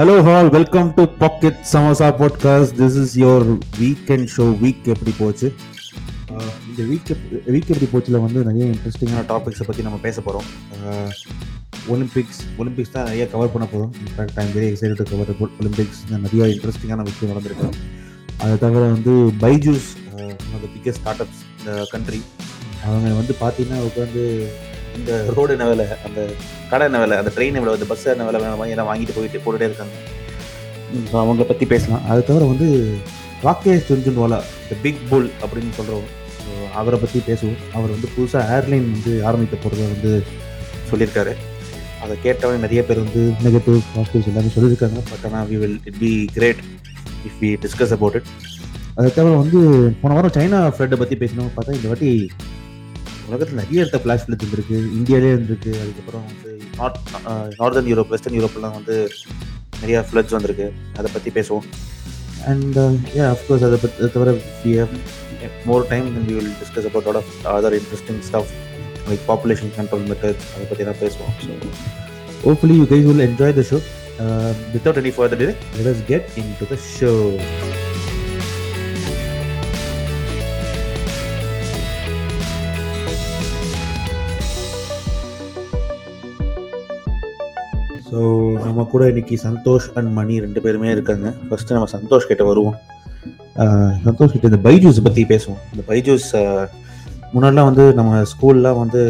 Hello all welcome to pocket Samosa podcast this is your weekend show week எப்படி போச்சு? இந்த week week எப்படி போச்சில் வந்து நிறைய இன்ட்ரெஸ்டிங்கான டாபிக்ஸை பற்றி நம்ம பேச போகிறோம் ஒலிம்பிக்ஸ் ஒலிம்பிக்ஸ் தான் நிறைய கவர் பண்ண போகிறோம் in fact I'm very excited cover Olympics நிறைய இன்ட்ரெஸ்டிங்கான விஷயம் நடந்திருக்கு. அதை தவிர வந்து Byju's one of the biggest start ups இந்த கண்ட்ரி அவங்க வந்து பார்த்தீங்கன்னா உட்காந்து இந்த ரோடு என்ன அந்த கடை நவலை அந்த ட்ரெயின் எவ்வளோ அந்த பஸ் என்ன வேலை எல்லாம் வாங்கிட்டு போயிட்டு போட்டுகிட்டே இருக்காங்க. ம், அவங்கள பற்றி பேசலாம். அது தவிர வந்து Rakesh Jhunjhunwala the big bull அப்படின்னு சொல்கிறோம் அவரை பற்றி பேசுவோம். அவர் வந்து புதுசாக ஏர்லைன் வந்து ஆரம்பிக்க போகிறத வந்து சொல்லியிருக்காரு. அதை கேட்டவனே நிறைய பேர் வந்து நெகட்டிவ் பாசிட்டிவ்ஸ் எல்லாமே சொல்லியிருக்காங்க. பட் ஆனால் we will it be great if we discuss about it அதை தவிர வந்து போன வாரம் சைனா ஃப்ளட்டை பற்றி பேசினவங்க பார்த்தா இந்த வாட்டி உலகத்தில் நிறைய இடத்த ஃப்ளாஷ் ஃப்ளட் இருந்திருக்கு. இந்தியாவிலே இருந்திருக்கு. அதுக்கப்புறம் வந்து நார்த் நார்தர்ன் யூரோப் வெஸ்டர்ன் யூரோப்லாம் வந்து நிறைய ஃப்ளட்ஸ் வந்திருக்கு. அதை பற்றி பேசுவோம். அண்ட் ஏ அஃப்கோர்ஸ் அதை பற்றி அதை தவிர more time we will discuss about lot of other interesting stuff like population control method அதை பற்றி தான் பேசுவோம். So hopefully you guys will enjoy the show without any further delay let us get into the show so நம்ம கூட இன்னைக்கு Santhosh and money ரெண்டு பேருமே இருக்காங்க. ஃபர்ஸ்ட் நம்ம சந்தோஷ் கிட்ட வருவோம். சந்தோஷ் கிட்ட இந்த பைஜூஸ் பற்றி பேசுவோம். இந்த பைஜூஸ் முன்னாடிலாம் வந்து நம்ம ஸ்கூல்லாம் வந்து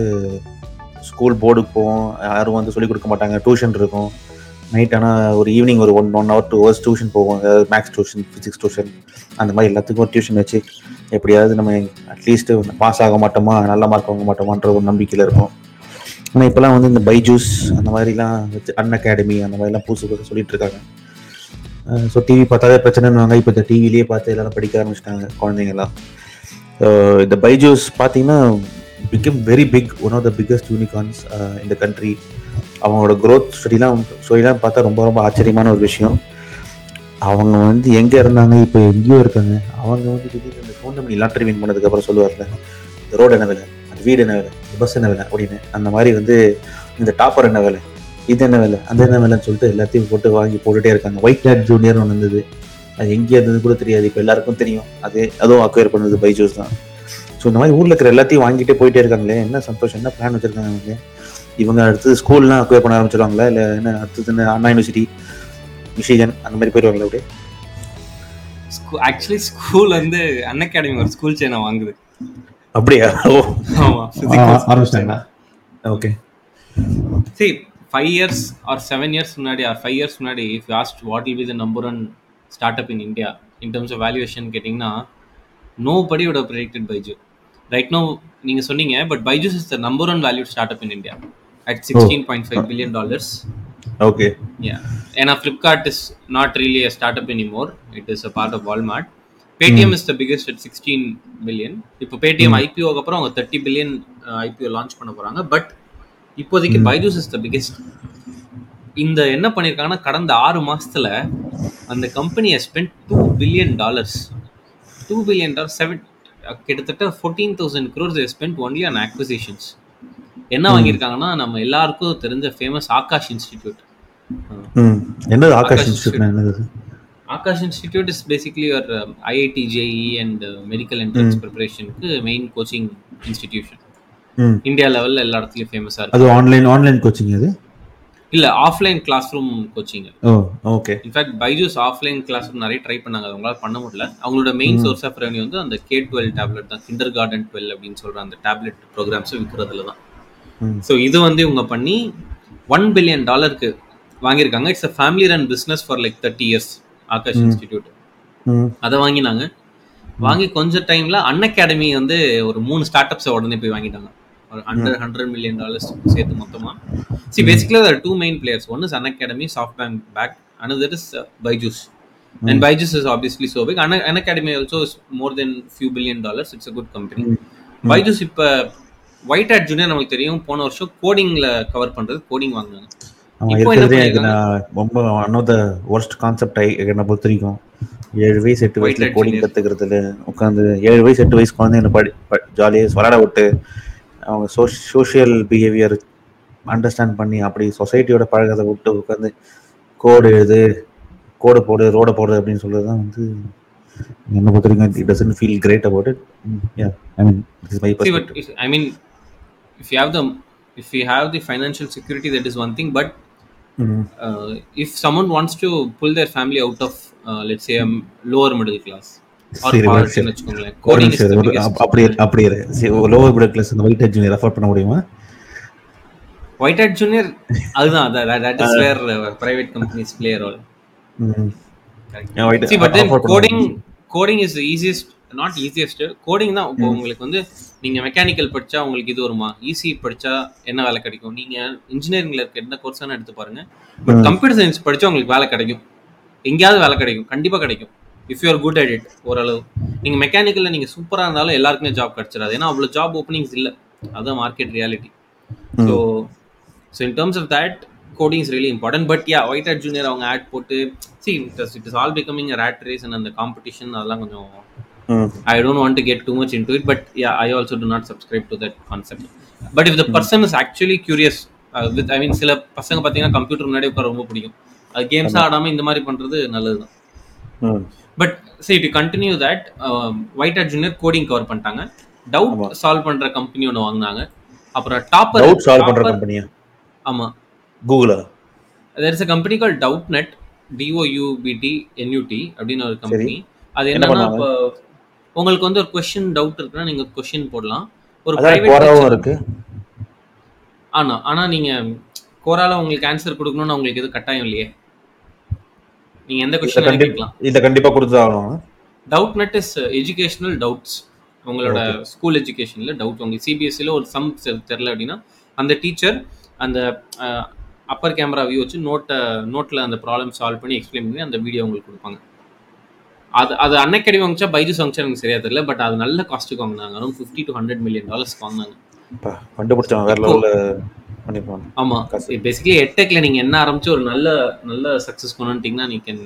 ஸ்கூல் போர்டுக்கு போவோம். யாரும் வந்து சொல்லிக் கொடுக்க மாட்டாங்க. டியூஷன் இருக்கும். நைட் ஆனால் ஒரு ஈவினிங் ஒரு one one hour two hours tuition போவோம். அதாவது மேக்ஸ் டியூஷன் ஃபிசிக்ஸ் டியூஷன் அந்த மாதிரி எல்லாத்துக்கும் ஒரு டியூஷன் வச்சு எப்படியாவது நம்ம அட்லீஸ்ட் பாஸ் ஆக மாட்டோமா? நல்ல மார்க் வாங்க மாட்டோமான்ற ஒரு நம்பிக்கையில் இருப்போம். ஆனால் இப்போலாம் வந்து இந்த பைஜூஸ் அந்த மாதிரிலாம் வச்சு அன் அகாடமி அந்த மாதிரிலாம் புதுசு புதுசு சொல்லிட்டு இருக்காங்க. ஸோ டிவி பார்த்தாலே பிரச்சனைன்னு இப்போ இந்த டிவிலேயே பார்த்து எல்லாரும் படிக்க ஆரம்பிச்சிட்டாங்க குழந்தைங்கலாம் இந்த பைஜூஸ் பார்த்தீங்கன்னா become very big one of the biggest unicorns இந்த கண்ட்ரி அவங்களோட க்ரோத் ஸ்டடிலாம் ஸ்டோரிலாம் பார்த்தா ரொம்ப ரொம்ப ஆச்சரியமான ஒரு விஷயம். அவங்க வந்து எங்கே இருந்தாங்க இப்போ எங்கேயோ இருக்காங்க. அவங்க வந்து திடீர்னு இந்த கவுண்டமணி லாட்டரி வின் பண்ணதுக்கப்புறம் சொல்லுவார்ல ரோடு என்ன வீடு என்ன விலை? பஸ் என்ன விலை? அப்படின்னு. அந்த மாதிரி வந்து இந்த டாப்பர் என்ன விலை? இது என்ன விலை? அந்த என்ன விலைன்னு சொல்லிட்டு எல்லாத்தையும் போட்டு வாங்கி போட்டுகிட்டே இருக்காங்க. ஒயிட் ஹேட் ஜூனியர் ஒன்று இருந்தது. அது எங்கே இருந்தது கூட தெரியாது. இப்போ எல்லாருக்கும் தெரியும். அது அதுவும் அக்வயர் பண்ணது பைஜூஸ் தான். ஸோ இந்த மாதிரி ஊரில் இருக்கிற எல்லாத்தையும் வாங்கிட்டே போயிட்டே இருக்காங்களே. என்ன சந்தோஷம்? என்ன பிளான் வச்சுருக்காங்க அவங்க இவங்க அடுத்து ஸ்கூல்லாம் அக்வயர் பண்ண ஆரம்பிச்சிருவாங்களா? இல்லை என்ன அடுத்தது என்ன? அண்ணா யூனிவர்சிட்டி மிஷிகன் அந்த மாதிரி போயிடுவாங்களா அப்படியே? ஆக்சுவலி ஸ்கூல் வந்து அன் அகாடமி ஒரு ஸ்கூல் செயினை வாங்குது. அப்படியா? ஓ. ஓகே சரி five years or seven years முன்னாடி ஆர் ஃபைவ் இயர்ஸ் முன்னாடி if last what be the number one start up in India in terms of valuation கேட்டிங்கன்னா nobody would have predicted Byju right no நீங்கள் சொன்னீங்க but Byju's is the number one valued start up in India at sixteen point five billion dollars okay Yeah. ஏன்னா Flipkart is not really a start up anymore it is a part of Walmart Paytm is the biggest at sixteen billion இப்போ Paytm ஐபிஓக்கு அப்புறம் அவங்க thirty billion IPO launch பண்ண போறாங்க. But இப்போதைக்கு Byju's is the biggest இந்த என்ன பண்ணியிருக்காங்கன்னா கடந்த ஆறு மாசத்துல அந்த கம்பெனியை spend two billion dollars two billion dollar seven கிட்டத்தட்ட fourteen thousand crores spend only on acquisitions என்ன வாங்கியிருக்காங்கன்னா நம்ம எல்லாருக்கும் தெரிஞ்ச ஃபேமஸ் ஆகாஷ் இன்ஸ்டிடியூட் என்னது ஆகாஷ் இன்ஸ்டியூட் என்னது ஆகாஷ் இன்ஸ்டிடியூட் இஸ் பேசிக்லி ஒரு IIT JEE and medical entrance ப்ரிப்பரேஷனுக்கு main coaching institution India லெவலில் எல்லா இடத்துலையும் ஃபேமஸாக இருக்கு. அது ஆன்லைன் ஆன்லைன் கோச்சிங் அது? இல்லை offline class room coaching okay in fact Byju's offline class room நிறைய ட்ரை பண்ணாங்க. அவங்களால பண்ண முடியல. அவங்களோட மெயின் சோர்ஸ் ஆஃப் ரெவன்யூ வந்து அந்த கே டுவெல் டேப்லெட் தான். கிண்டர் கார்டன் டுவெல் அப்படின்னு சொல்ற அந்த டேப்லெட் ப்ரோக்ராம்ஸை விற்கிறதுல தான். ஸோ இது வந்து இவங்க பண்ணி ஒன் பில்லியன் டாலருக்கு வாங்கியிருக்காங்க. It's a family run business for like thirty years Aakash institute அதை வாங்கினாங்க. வாங்கி கொஞ்ச டைம்ல அன் அகாடமி வந்து ஒரு மூணு ஸ்டார்ட் அப்ஸை உடனே போய் வாங்கிட்டாங்க. ஒரு ஹண்ட்ரட் ஹண்ட்ரட் மில்லியன் டாலர்ஸ் சேர்த்து மொத்தமா. See basically two main players one is Unacademy SoftBank back another is Byju's and Byju's is obviously so big un Unacademy also is more then few billion dollars it's a good company Byju's இப்போ white had junior நமக்கு தெரியும். போன வருஷம் கோடிங்ல cover பண்றது. Coding வாங்கினாங்க. அவன் இருக்கிறதே எனக்கு? நான் ரொம்ப one of the worst concept என்னை பொறுத்த வரைக்கும் ஏழு வயசு எட்டு வயசுல கோடிங். கத்துக்கிறதுல உட்காந்து ஏழு வயசு எட்டு வயசு குழந்தைங்களை படி ஜாலியாக விளையாட விட்டு அவங்க சோஷியல் பிஹேவியர் அண்டர்ஸ்டாண்ட் பண்ணி அப்படி சொசைட்டியோட பழக்கத்தை விட்டு உட்காந்து கோடு எழுது கோடை போடு ரோட போடு அப்படின்னு சொல்றது தான் வந்து என்ன பொறுத்த வரைக்கும் it doesn't feel great about it yeah I mean is my but if, I mean, if you have the if you have the financial security, that is one thing. But uh, if someone wants to pull their family out of, uh, let's say, a lower middle class or சரி, poverty, சரி. வச்சுக்கோங்களேன், coding is the biggest. அப்படி அப்படி lower middle class junior அதுதான் uh, play a role. Not easiest. Coding தான். இப்போ உங்களுக்கு வந்து நீங்க மெக்கானிக்கல் படிச்சா உங்களுக்கு இது வருமா? ஈசி படிச்சா என்ன வேலை கிடைக்கும்? நீங்க இன்ஜினியரிங்ல இருக்க என்ன கோர்ஸ் எடுத்து பாருங்க. பட் கம்ப்யூட்டர் சயின்ஸ் படிச்சா உங்களுக்கு வேலை கிடைக்கும். எங்கேயாவது வேலை கிடைக்கும். கண்டிப்பா கிடைக்கும். If you are good at it ஓரளவு. நீங்க மெக்கானிக்கல்ல நீங்க சூப்பரா இருந்தாலும் எல்லாருக்குமே ஜாப் கிடைச்சிடாது. ஏன்னா அவ்வளவு ஜாப் ஓப்பனிங்ஸ் இல்ல. அதான் market reality so so in terms of that coding is really important but yeah WhiteHat junior அவங்க ஆட் போட்டு see it is all becoming rat race and அந்த காம்படிஷன் அதெல்லாம் கொஞ்சம் I don't want to get too much into it but yeah I also do not subscribe to that concept but if the person is actually curious with I mean சில பசங்க பார்த்தீங்கன்னா computer முன்னாடி உட்கார ரொம்ப பிடிக்கும். அது கேம்ஸாக ஆடாமல் இந்த மாதிரி பண்ணுறது நல்லது தான் ம். பட் சரி to continue that WhiteHat junior coding cover பண்ணிட்டாங்க. டவுட் சால்வ் பண்ற கம்பெனி ஒன்று வாங்கினாங்க. அப்புறம் டாப்பர் டவுட் சால்வ் பண்ற கம்பெனியா ஆமா. கூகுளா there is a company called doubtnet டிஓயூபிடி N U T அப்படின்னு ஒரு கம்பெனி அது என்ன என்னன்னா? இப்போ உங்களுக்கு வந்து ஒரு கொஸ்டின் டவுட் இருக்குன்னா நீங்க கொஸ்டின் போடலாம். ஒரு பிரைவேட் இருக்கு. ஆனா ஆனா நீங்க கோரால உங்களுக்கு ஆன்சர் கொடுக்கணும்னு உங்களுக்கு எதுவும் கட்டாயம் இல்லையே. நீங்க எந்த கொஸ்டின் கேட்கலாம். இத கண்டிப்பா கொடுத்து ஆகணும். Doubtnut is educational doubts உங்களோட ஸ்கூல் எஜுகேஷனில் டவுட் உங்களுக்கு சிபிஎஸ்சியில் ஒரு சம் தெரில அப்படின்னா அந்த டீச்சர் அந்த அப்பர் கேமரா வியூ வச்சு நோட்டை நோட்டில் அந்த ப்ராப்ளம் சால்வ் பண்ணி எக்ஸ்பிளைன் பண்ணி அந்த வீடியோ உங்களுக்கு கொடுப்பாங்க. அது அது அன்னைக்கடி வாங்கிச்சா? பைஜூஸ் வாங்கிச்சா எனக்கு சரியா தெரியல. பட் அது நல்ல காஸ்ட்டுக்கு வாங்கினாங்க. Around fifty to hundred million டாலர்ஸ்க்கு வாங்கினாங்க. அப்பா, கண்டுபிடிச்சவன் வேற லெவல்ல காசு. பேசிக்கலி எட்டெக்கில் நீங்கள் என்ன ஆரம்பிச்சு ஒரு நல்ல நல்ல சக்ஸஸ் கொண்டுட்டீங்கன்னா நீ can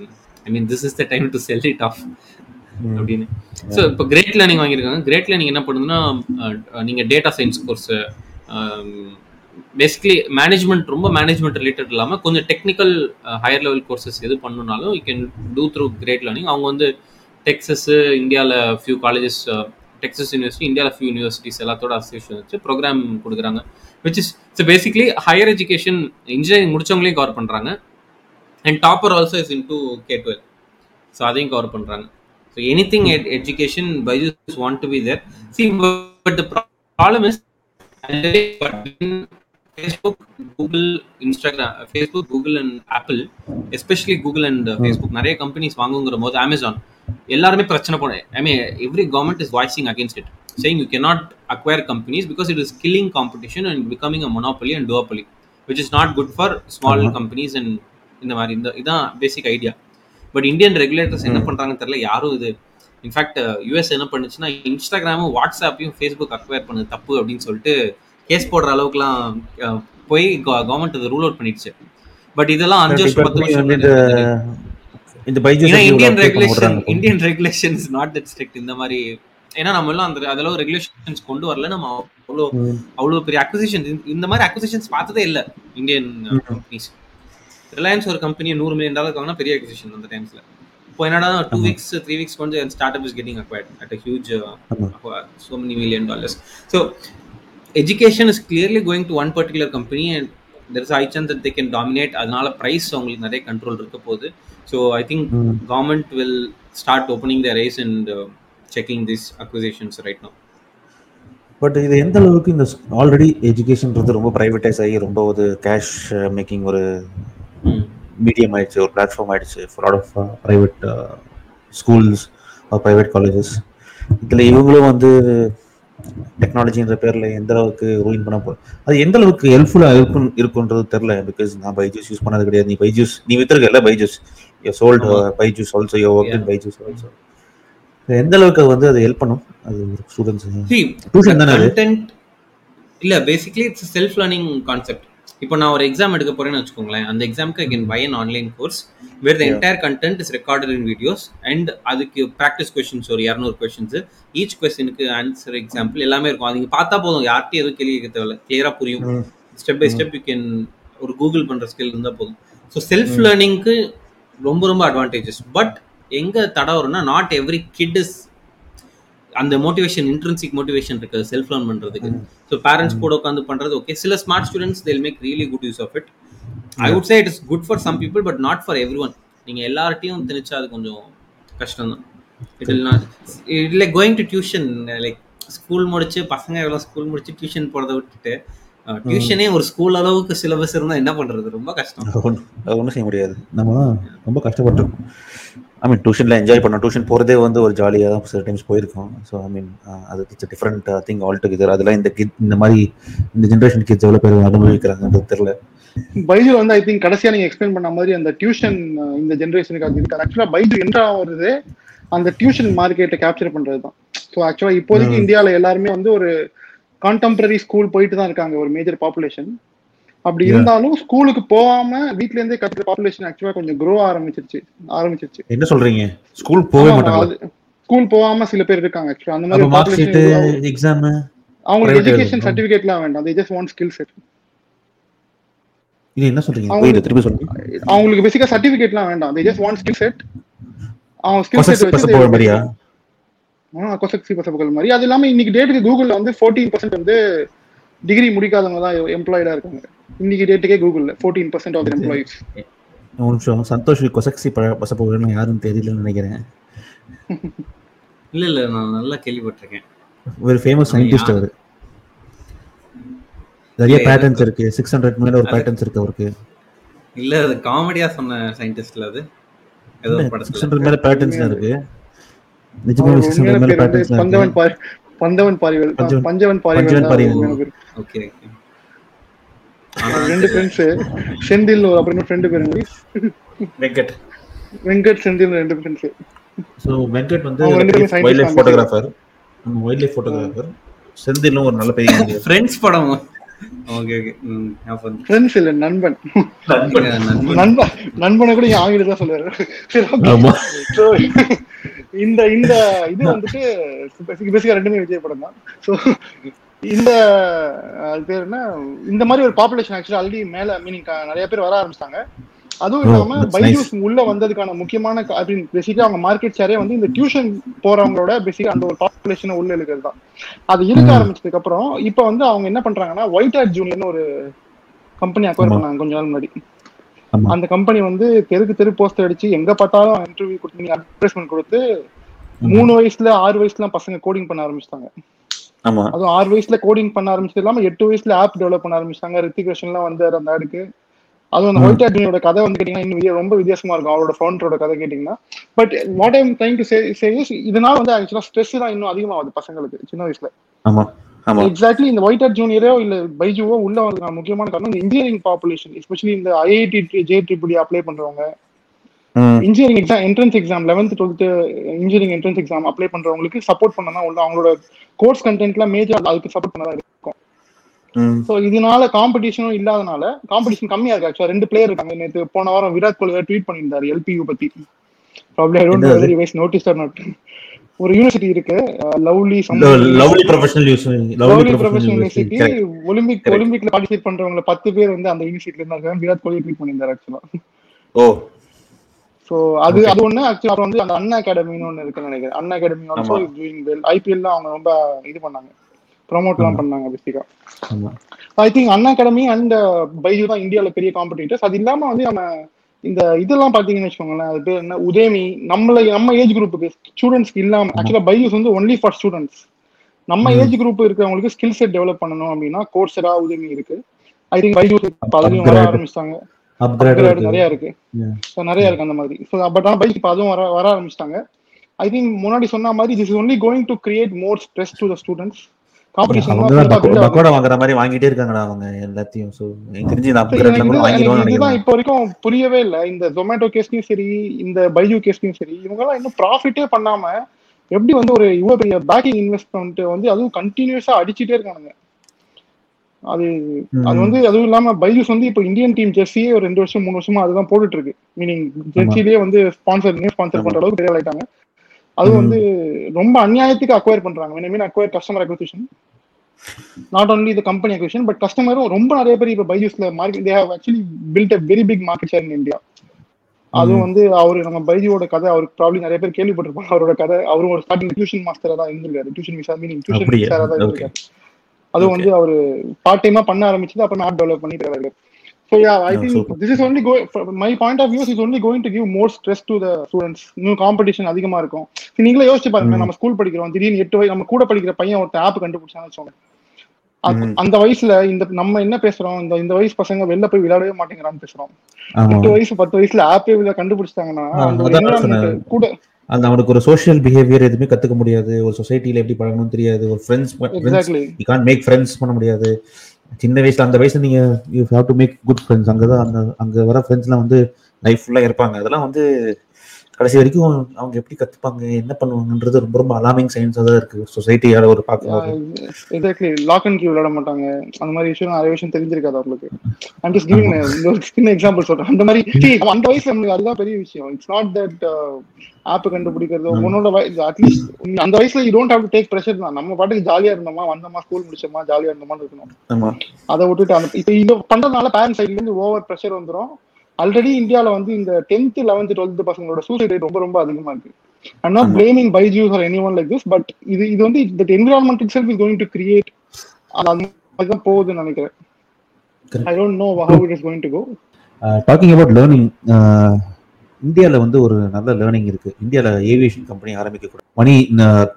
I mean this is the time to sell it off அப்படின்னு. ஸோ இப்போ கிரேட் லேர்னிங் வாங்கியிருக்காங்க. கிரேட் லேர்னிங் என்ன பண்ணுதுன்னா நீங்க data science course basically management ரொம்ப மேனேஜ்மெண்ட் ரிலேட்டட் இல்லாமல் கொஞ்சம் டெக்னிக்கல் ஹையர் லெவல் கோர்சஸ் எது பண்ணுனாலும் you can do through great learning அவங்க வந்து டெக்ஸஸ் இந்தியாவில் ஃபியூ காலேஜஸ் டெக்ஸஸ் யூனிவர்சிட்டி இந்தியாவில் ஃபியூ யூனிவர்சிட்டிஸ் எல்லாத்தோட அசோசியேஷன் வச்சு ப்ரோக்ராம் கொடுக்குறாங்க. Which is so basically higher education engineering முடிச்சவங்களையும் cover பண்ணுறாங்க and topper also is into K twelve so அதையும் cover பண்ணுறாங்க so anything education Byju's want to be there see but the problem is Facebook Google Instagram Facebook Google and Apple especially Google and Facebook நிறைய companies வாங்குங்கிற போது Amazon எல்லாருமே பிரச்சனை போன I mean every government is voicing against it saying you cannot acquire companies because it is killing competition and becoming a monopoly and duopoly which is not good for small companies and இந்த மாதிரி இந்த இதான் basic idea but Indian regulators என்ன பண்றாங்கன்னு தெரியல யாரும் இது in fact US என்ன பண்ணுச்சுன்னா இன்ஸ்டாகிராமும் வாட்ஸ்அப்பையும் ஃபேஸ்புக் அக்வயர் பண்ணது தப்பு அப்படின்னு சொல்லிட்டு கேஸ் போடுற அளவுக்குலாம் போய் கவர்மெண்ட் அதை ரூல் அவுட் பண்ணிடுச்சு. பட் இதெல்லாம் அஞ்சு வருஷம் பத்து வருஷம் இந்த Indian regulation? Indian regulation is not that strict இந்த மாதிரி ஏன்னா நம்ம எல்லாம் அந்த அதெல்லாம் ரெகுலேஷன்ஸ் கொண்டு வரல. நம்ம அவ்வளோ. அவ்வளோ பெரிய அக்விசிஷன் இந்த மாதிரி அக்விசிஷன்ஸ் பார்த்ததே இல்லை. இந்தியன் கம்பெனிஸ் ரிலையன்ஸ் ஒரு கம்பெனி நூறு மில்லியன் டாலர் வாங்கினா பெரிய அக்விசிஷன் அந்த டைம்ஸ்ல இப்போ என்னடா டூ வீக்ஸ் த்ரீ வீக்ஸ் கொஞ்சம் start up is getting acquired at a huge ஆமா. so many million dollars. Is clearly going to one particular company and there is a high chance that they can dominate. அதனால price அவங்களுக்கு நிறைய control இருக்க போகுது so I think. Government will start opening the rise and checking this acquisitions right no but இது எந்த அளவுக்கு இந்த already எஜுகேஷன்ன்றது ரொம்ப பிரைவேட்டைஸ் ஆகி ரொம்ப ஒரு கேஷ் மேக்கிங் ஒரு மீடியம் ஆயிடுச்சு ஒரு பிளாட்ஃபார்ம் ஆயிடுச்சு for of private schools private colleges இதில் இவங்களும் வந்து டெக்னாலஜின்ற பேரில் எந்த அளவுக்கு ரூலிங் பண்ண போ அது எந்த அளவுக்கு ஹெல்ப்ஃபுல்லாக இருக்கும் இருக்குன்றது தெரில பிகாஸ் நான் பைஜூஸ் யூஸ் பண்ணது கிடையாது. நீ பைஜூஸ் நீ வித்துருக்கல Byju's you sold Byju's also you work in Byju's also எந்த அளவுக்கு வந்து அது ஹெல்ப் பண்ணும்? அது ஸ்டூடெண்ட்ஸ் Tuition தானே இல்ல basically it's self learning concept இப்போ நான் ஒரு எக்ஸாம் எடுக்க போறேன்னு வச்சுக்கோங்களேன். அந்த எக்ஸாம்க்கு I can buy an online course where the entire content is recorded in videos and அதுக்கு ப்ராக்டிஸ் கொஸ்டின்ஸ் ஒரு இரநூறு கொஸ்டின்ஸ் ஈச் கொஸ்டினுக்கு ஆன்சர் எக்ஸாம்பிள் எல்லாமே இருக்கும். அது பார்த்தா போதும். யார்கிட்டயும் எதுவும் கேள்வி கேட்க தேவையில்ல. கிளியரா புரியும். Step by step you can ஒரு கூகுள் பண்ற ஸ்கில் இருந்தா போதும். ஸோ செல்ஃப் லேர்னிங்க்கு ரொம்ப ரொம்ப அட்வான்டேஜஸ் பட் எங்க தடை வரும்னா நாட் எவ்ரி கிட் இஸ் அந்த மோட்டிவேஷன் இன்ட்ரென்சிக் மோட்டிவேஷன் இருக்கு. செல்ஃப் லேர்ன் பண்றதுக்கு ஸோ பேரண்ட்ஸ் கூட உட்காந்து பண்றது ஓகே சில smart students they'll make really good use of it I would say it is good for some people but not for everyone நீங்க எல்லார்ட்டையும் திணிச்சா அது கொஞ்சம் கஷ்டம் தான் it will not it like going to tuition like school முடிச்சு பசங்க எவ்வளோ ஸ்கூல் முடிச்சு டியூஷன் போறதை விட்டுட்டு டியூஷனே ஒரு ஸ்கூல் அளவுக்கு சிலபஸ் இருந்தா என்ன பண்றது? ரொம்ப கஷ்டம். ஒன்றும் செய்ய முடியாது. நம்ம ரொம்ப கஷ்டப்பட்டிருக்கோம். ஐ மீன் டியூஷனில் என்ஜாய் பண்ணோம். டியூஷன் போகிறதே வந்து ஒரு ஜாலியாக தான் சில டைம்ஸ் போயிருக்கோம். ஸோ ஐ மீன் அது it's different thing altogether அதெல்லாம் இந்த கிட் இந்த மாதிரி இந்த ஜென்ரேஷன் கிட்ஸ் எவ்வளோ பேர் அனுபவிக்கிறாங்கன்றது தெரியல. பைஜு வந்து ஐ திங்க் கடைசியா நீங்க எக்ஸ்பிளைன் பண்ண மாதிரி அந்த டியூஷன் இந்த ஜென்ரேஷனுக்கு அது இருக்கு. ஆக்சுவலா பைஜு என்ட்ரா வருது அந்த டியூஷன் மார்க்கெட்டை கேப்சர் பண்றது தான். ஸோ ஆக்சுவலா இப்போதைக்கு இந்தியாவில் எல்லாருமே வந்து ஒரு கான்டெம்பரரி ஸ்கூல் போயிட்டு தான் இருக்காங்க ஒரு மேஜர் பாப்புலேஷன் அப்படி இருந்தாலும் ஸ்கூலுக்கு போகாம வீட்ல இருந்தே கத்துக்கிற பாப்புலேஷன் ஆக்சுவலா கொஞ்சம் க்ரோ ஆரம்பிச்சிருச்சு ஆரம்பிச்சிருச்சு. என்ன சொல்றீங்க? ஸ்கூல் போகவே மாட்டாங்க ஸ்கூல் போகாம சில பேர் இருக்காங்க ஆக்சுவலா அந்த மாதிரி population எக்ஸாமு அவங்களுக்கு எஜுகேஷன். சர்டிபிகேட்லாம் வேண்டாம். They just want skill set இது என்ன சொல்றீங்க? திருப்பி சொல்லுங்க. அவங்களுக்கு பேசிக்கா சர்டிபிகேட்லாம் வேண்டாம். They just want skill set அவங்க ஸ்கில் செட் வச்சு போகிற மாதிரியா? கொசக்சி பசப்புகள் மாதிரி. அது இல்லாம இன்னைக்கு டேட்டுக்கு கூகுள்ல வந்து ஃபோர்டீன் பர்சன்ட் வந்து டிகிரி முடிக்காதவங்க தான் எம்ப்ளாய்டா இருக்காங்க. இன்னைக்கு டேட்டுக்கே கூகுள்ல ஃபோர்டீன் பர்சன்ட் ஆஃப் எம்ப்ளாயிஸ் ஒரு நிமிஷம் சந்தோஷ் கொசக்சி ப பச போகிறேன்னு யாருன்னு தெரியலன்னு நினைக்கிறேன். இல்ல இல்ல நான் நல்லா கேள்விப்பட்டிருக்கேன். ஒரு ஃபேமஸ் சயின்டிஸ்ட் அவர். நிறைய பேட்டர்ன்ஸ் இருக்கு. சிக்ஸ் ஹண்ட்ரட் மேல ஒரு பேட்டர்ன்ஸ் இருக்கு அவருக்கு. இல்ல அது காமெடியா சொன்ன சயின்டிஸ்ட்ல அது. ஏதோ சிக்ஸ் ஹண்ட்ரட் மேல பேட்டர்ன்ஸ் இருக்கு. நிஜமாவே சிக்ஸ் ஹண்ட்ரட் மேல பேட்டர்ன்ஸ் பாரி பந்தவன் பாரிவேல் பஞ்சவன் பஞ்சவன் பஞ்சவன் பாரிவேல். ஓகே ரெண்டு ஃப்ரெண்ட்ஸ் செந்தில் ஒரு அப்புறம் ஃப்ரெண்டு பேர்? வெங்கட். வெங்கட் செந்தில் ரெண்டு ஃப்ரெண்ட்ஸ் ஸோ வெங்கட் வந்து வைல்ட் லைஃப் தான். ஃபோட்டோகிராஃபர் வைல்ட் லைஃப் ஃபோட்டோகிராஃபர் செந்திலும் ஒரு நல்ல பெரிய ஃப்ரெண்ட்ஸ் படம். ஓகே ஓகே ஃப்ரெண்ட்ஸ் இல்ல நண்பன். நண்பன். நண்பன். கூட என் ஆங்கிலம் இந்த இந்த இது வந்துட்டு பேசிக்கா ரெண்டுமே விஜய் படம் தான். ஸோ இந்த அது பேர் என்ன? இந்த மாதிரி ஒரு பாப்புலேஷன் ஆக்சுவலி ஆல்ரெடி மேல மீனிங் நிறைய பேர் வர ஆரம்பிச்சிட்டாங்க. அதுவும் Oh, இல்லாம பைஜூஸ் உள்ள வந்ததுக்கான முக்கியமான அப்படின்னு பேசிக்கா அவங்க மார்க்கெட் ஷேரே வந்து இந்த டியூஷன் போறவங்களோட பேசிக்கா அந்த ஒரு பாப்புலேஷனை உள்ள இழுக்கிறது தான். அது இருக்க Hmm. ஆரம்பிச்சதுக்கு அப்புறம் இப்போ வந்து அவங்க என்ன பண்றாங்கன்னா ஒயிட் ஹேட் ஜூனியர்னு ஒரு கம்பெனி அக்வயர். பண்ணாங்க கொஞ்ச நாள் முன்னாடி. அந்த கம்பெனி வந்து தெருக்கு தெரு போஸ்டர் அடிச்சு எங்க பார்த்தாலும் இன்டர்வியூ கொடுத்து அட்வர்டைஸ்மெண்ட் கொடுத்து மூணு வயசுல ஆறு வயசுல பசங்க கோடிங் பண்ண ஆரம்பிச்சிட்டாங்க. அதுவும் ஆறு வயசுல கோடிங் பண்ண ஆரம்பிச்சது இல்லாம எட்டு வயசுல ஆப் டெவலப் பண்ண ஆரம்பிச்சிட்டாங்க. ரித்திக் ரோஷன்லாம் வந்தாரு அந்த ஆடுக்கு அதுவும் அந்த ஒயிட் ஆக்டினோட கதை வந்து கேட்டீங்கன்னா இன்னும் ரொம்ப வித்தியாசமா இருக்கும். அவரோட ஃபவுண்டரோட கதை கேட்டீங்கன்னா. But what I'm trying to say இதனால வந்து ஆக்சுவலா ஸ்ட்ரெஸ் தான் இன்னும் அதிகமாகுது பசங்களுக்கு சின்ன வயசுல. எக்ஸாக்ட்லி இந்த ஒயிட் ஹேட் ஜூனியரோ இல்ல பைஜுவோ உள்ள வந்ததுக்கான முக்கியமான காரணம் இந்த இன்ஜினியரிங் பாப்புலேஷன் எஸ்பெஷலி இந்த ஐஐடி ஜே ட்ரிபிள் அப்ளை பண்றவங்க. Engineering exam entrance exam eleventh twelfth engineering entrance exam apply பண்றவங்களுக்கு சப்போர்ட் பண்ணனா உள்ள அவங்களோட கோர்ஸ் கண்டென்ட்லாம் மேஜர் அதுக்கு சப்போர்ட் பண்ணதா இருக்கும். ஸோ இதனால காம்படிஷனும் இல்லாதனால காம்படிஷன் கம்மியா இருக்கு ஆக்சுவலா ரெண்டு பிளேயர் இருக்காங்க. நேற்று போன வாரம் விராட் கோலி ட்வீட் பண்ணியிருந்தாரு எல்பியூ பத்தி. ப்ராப்ளம் ஐ டோன்ட் நோ என்னது? Very wise notice or not ஒரு யூனிவர்சிட்டி இருக்கு. Lovely lovely professional lovely university Olympic. ஒலிம்பிக்ல பார்ட்டிசிபேட் பண்றவங்க பத்து பேர் வந்து அந்த யூனிவர்சிட்டில இருந்தாங்க. விராட் கோலி ட்வீட் பண்ணியிருந்தாரு ஆக்சுவலா ஓ. சோ அது. அது ஒண்ணு. ஆக்சுவலி அப்புறம் வந்து அந்த அண்ணா அகாடமின்னு ஒண்ணு இருக்குன்னு நினைக்கிறேன். Unacademy also. Is doing well ஐபிஎல்ல அவங்க ரொம்ப இது பண்ணாங்க. ப்ரோமோட்லாம். பண்ணாங்க பேசிக்கா I think Unacademy and Byju தான் இந்தியால பெரிய காம்படிட்டர்ஸ் அது இல்லாம வந்து நம்ம இந்த இதெல்லாம் பாத்தீங்கன்னு வச்சுக்கோங்களேன் அது பேர் என்ன? உதேமி நம்மள நம்ம ஏஜ் குரூப்புக்கு ஸ்டூடெண்ட்ஸ்க்கு இல்லாம ஆக்சுவலா பைஜூஸ் வந்து ஒன்லி ஃபார் ஸ்டூடெண்ட்ஸ் நம்ம. ஏஜ் குரூப் இருக்கிறவங்களுக்கு ஸ்கில் செட் டெவலப் பண்ணணும் அப்படின்னா கோர்ஸரா உதவி இருக்கு. ஐ திங்க் பைஜூஸ் அதுலயும் வர. ஆரம்பிச்சிட்டாங்க. நிறைய இருக்கு. நிறைய இருக்கு அந்த மாதிரி. ஸோ பட் ஆனால் பைக் இப்போ அதுவும் வர வர ஆரம்பிச்சிட்டாங்க. ஐ திங்க் முன்னாடி சொன்ன மாதிரி this is only going to create more stress to the students pakoda வாங்குற மாதிரி வாங்கிட்டே இருக்காங்கடா அவங்க எல்லாத்தையும். சோ எனக்கு இப்போ வரைக்கும் புரியவே இல்லை. இந்த ஜொமேட்டோ கேஸ்லயும் சரி இந்த பைஜூ கேஸ்லயும் சரி இவங்கெல்லாம் இன்னும் ப்ராஃபிட்டே பண்ணாம எப்படி வந்து ஒரு இவ்வளவு பெரிய பேக்கிங் இன்வெஸ்ட்மெண்ட் வந்து அதுவும் கண்டினியூஸா அடிச்சிட்டே இருக்கானுங்க. அது அது வந்து அதுவும் இல்லாம பைஜூஸ் வந்து இப்போ இந்தியன் டீம் ஜெர்சியே ஒரு ரெண்டு வருஷம் மூணு வருஷமா அதுதான் போட்டுட்டு இருக்கு. மீனிங் ஜெர்சிலேயே வந்து ஸ்பான்சர் ஸ்பான்சர். பண்ற அளவுக்கு பெரிய ஆயிட்டாங்க அது. வந்து ரொம்ப அநியாயத்துக்கு அக்வயர் பண்றாங்க. Mean acquire customer acquisition not only the company acquisition but கஸ்டமரும் ரொம்ப நிறைய பேர் இப்போ பைஜூஸ்ல market they have actually built a very big market share in India அதுவும் வந்து அவரு நம்ம பைஜியோட கதை அவருக்கு ப்ராப்ளி நிறைய பேர் கேள்விப்பட்டிருப்பாங்க. அவரோட கதை அவரும் ஒரு ஸ்டார்டிங் டியூஷன் மாஸ்டரா தான் இருந்திருக்காரு. டியூஷன் விசா மீனிங் டியூஷன்? டீச்சரா தான். இருந்திருக்காரு. அதுவும் வந்து அவரு பார்ட் டைமா பண்ண ஆரம்பிச்சது அப்புறம் நாட் டெவலப் பண்ணிட்டு இருக்காரு. So yeah I Oh, think super. This is only go my point of views is only going to give more stress to the students இன்னும் காம்படிஷன் அதிகமா இருக்கும். நீங்களே யோசிச்சு பாருங்க ம். நம்ம ஸ்கூல் படிக்கிறோம் திடீர்னு எட்டு வயசு நம்ம கூட படிக்கிற பையன் ஒரு ஆப் கண்டுபிடிச்சான்னு வச்சோங்க ம். அந்த வயசுல இந்த நம்ம என்ன பேசுறோம் இந்த இந்த வயசு பசங்க வெளில போய் விளையாடவே மாட்டேங்கிறான்னு பேசுறோம். எட்டு வயசு பத்து வயசுல ஆப்பே கண்டுபிடிச்சிட்டாங்கன்னா அந்த. கூட அந்த அவனுக்கு ஒரு சோஷியல் பிஹேவியர் எதுவுமே கத்துக்க முடியாது. ஒரு சொசைட்டில எப்படி பழகணும் தெரியாது. ஒரு ஃப்ரெண்ட்ஸ் மேக் ஃப்ரெண்ட்ஸ் பண்ண முடியாது. சின்ன வயசுல அந்த வயசுல நீங்க you have to make good friends அங்கதான் அந்த அங்க வர ஃப்ரெண்ட்ஸ்லாம் வந்து லைஃப் ஃபுல்லா இருப்பாங்க. அதெல்லாம் வந்து கடைசி வரைக்கும் அவங்க எப்படி கத்துப்பாங்க என்ன பண்ணுவாங்கன்றது ரொம்ப ரொம்ப அலாமிங் சயின்ஸா தான் இருக்கு சொசைட்டியால ஒரு பார்க்கும்போது. எக்ஸாக்ட்லி லாக் அண்ட் கீ விளையாட மாட்டாங்க. அந்த மாதிரி விஷயம் நிறைய விஷயம் தெரிஞ்சிருக்காது அவங்களுக்கு. ஐம் ஜஸ்ட் கிவிங் ஒரு சின்ன எக்ஸாம்பிள் சொல்றேன். அந்த மாதிரி அந்த வயசுல நம்மளுக்கு அதுதான் பெரிய விஷயம். இட்ஸ் நாட் தட் ஆப் கண்டுபிடிக்கிறது. உன்னோட அட்லீஸ்ட் அந்த வயசுல you don't have to take pressure தான். நம்ம பாட்டுக்கு ஜாலியா இருந்தோமா? வந்தோமா? ஸ்கூல் முடிச்சோமா? ஜாலியா இருந்தோமா இருக்கணும். அதை விட்டுட்டு அந்த இப்ப இது பண்றதுனால பேரண்ட்ஸ் சைட்ல இருந்து ஓவர் ப்ரெஷர் வந்துரும். ஆல்ரெடி இந்தியால வந்து இந்த டென்த் லெவன்த் டுவெல்த் பசங்களோட சூசைட் ரேட் ரொம்ப ரொம்ப அதிகமா இருக்கு. I'm not. Blaming Byju's or anyone like this but இது இது வந்து that environment itself is going to create அது தான் போகுதுன்னு நினைக்கிறேன். I don't know how it is going to go talking about learning இந்தியாவில் வந்து ஒரு நல்ல லேர்னிங் இருக்கு. இந்தியாவில் ஏவியேஷன் கம்பெனி ஆரம்பிக்க கூட மணி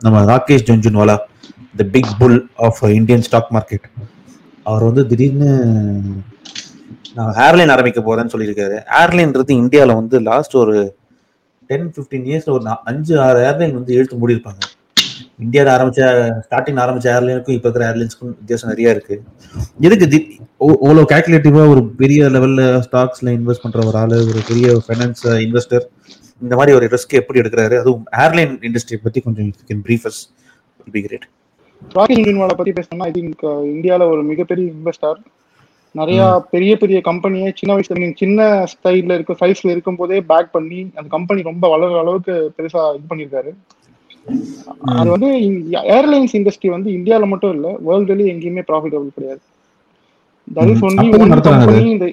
நம்ம Rakesh Jhunjhunwala the big bull of Indian stock market அவர் வந்து திடீர்னு நான் ஏர்லைன் ஆரம்பிக்க போறேன்னு சொல்லியிருக்காரு. ஏர்லைன்றது இந்தியாவில் வந்து லாஸ்ட் ஒரு டென் ஃபிஃப்டீன் இயர்ஸ் ஒரு அஞ்சு ஆறு ஏர்லைன் வந்து எழுத்து மூடியிருப்பாங்க. இந்தியாவில் ஆரம்பிச்ச ஸ்டார்டிங் ஆரம்பிச்ச ஏர்லைனுக்கும் இப்போ இருக்கிற ஏர்லைன்ஸ்க்கும் வித்தியாசம் நிறைய இருக்கு. எதுக்கு தி- ஓ- அவ்வளோ கேல்குலேட்டிவா ஒரு பெரிய லெவல்ல ஸ்டாக்ஸ்ல இன்வெஸ்ட் பண்ற ஒரு ஆளு ஒரு பெரிய ஃபைனான்ஸ் இன்வெஸ்டர் இந்த மாதிரி ஒரு ரிஸ்க் எப்படி எடுக்கிறாரு? அதுவும் ஏர்லைன் இண்டஸ்ட்ரி பத்தி கொஞ்சம் can brief us be great Rakesh Jhunwala பத்தி பேசணும்னா ஐ திங்க் uh, இந்தியாவில் ஒரு மிகப்பெரிய இன்வெஸ்டர் நிறைய பெரிய பெரிய கம்பெனியை சின்ன வயசுல நீங்க சின்ன ஸ்டைல்ல இருக்க சைஸ்ல இருக்கும் போதே பேக் பண்ணி அந்த கம்பெனி ரொம்ப வளர்ற அளவுக்கு பெருசா இது பண்ணியிருக்காரு. அது வந்து ஏர்லைன்ஸ் இண்டஸ்ட்ரி வந்து இந்தியால மட்டும் இல்ல வேர்ல்டுலயே எங்கேயுமே ப்ராஃபிட்டபிள் கிடையாது. That is. Only one. Company இந்த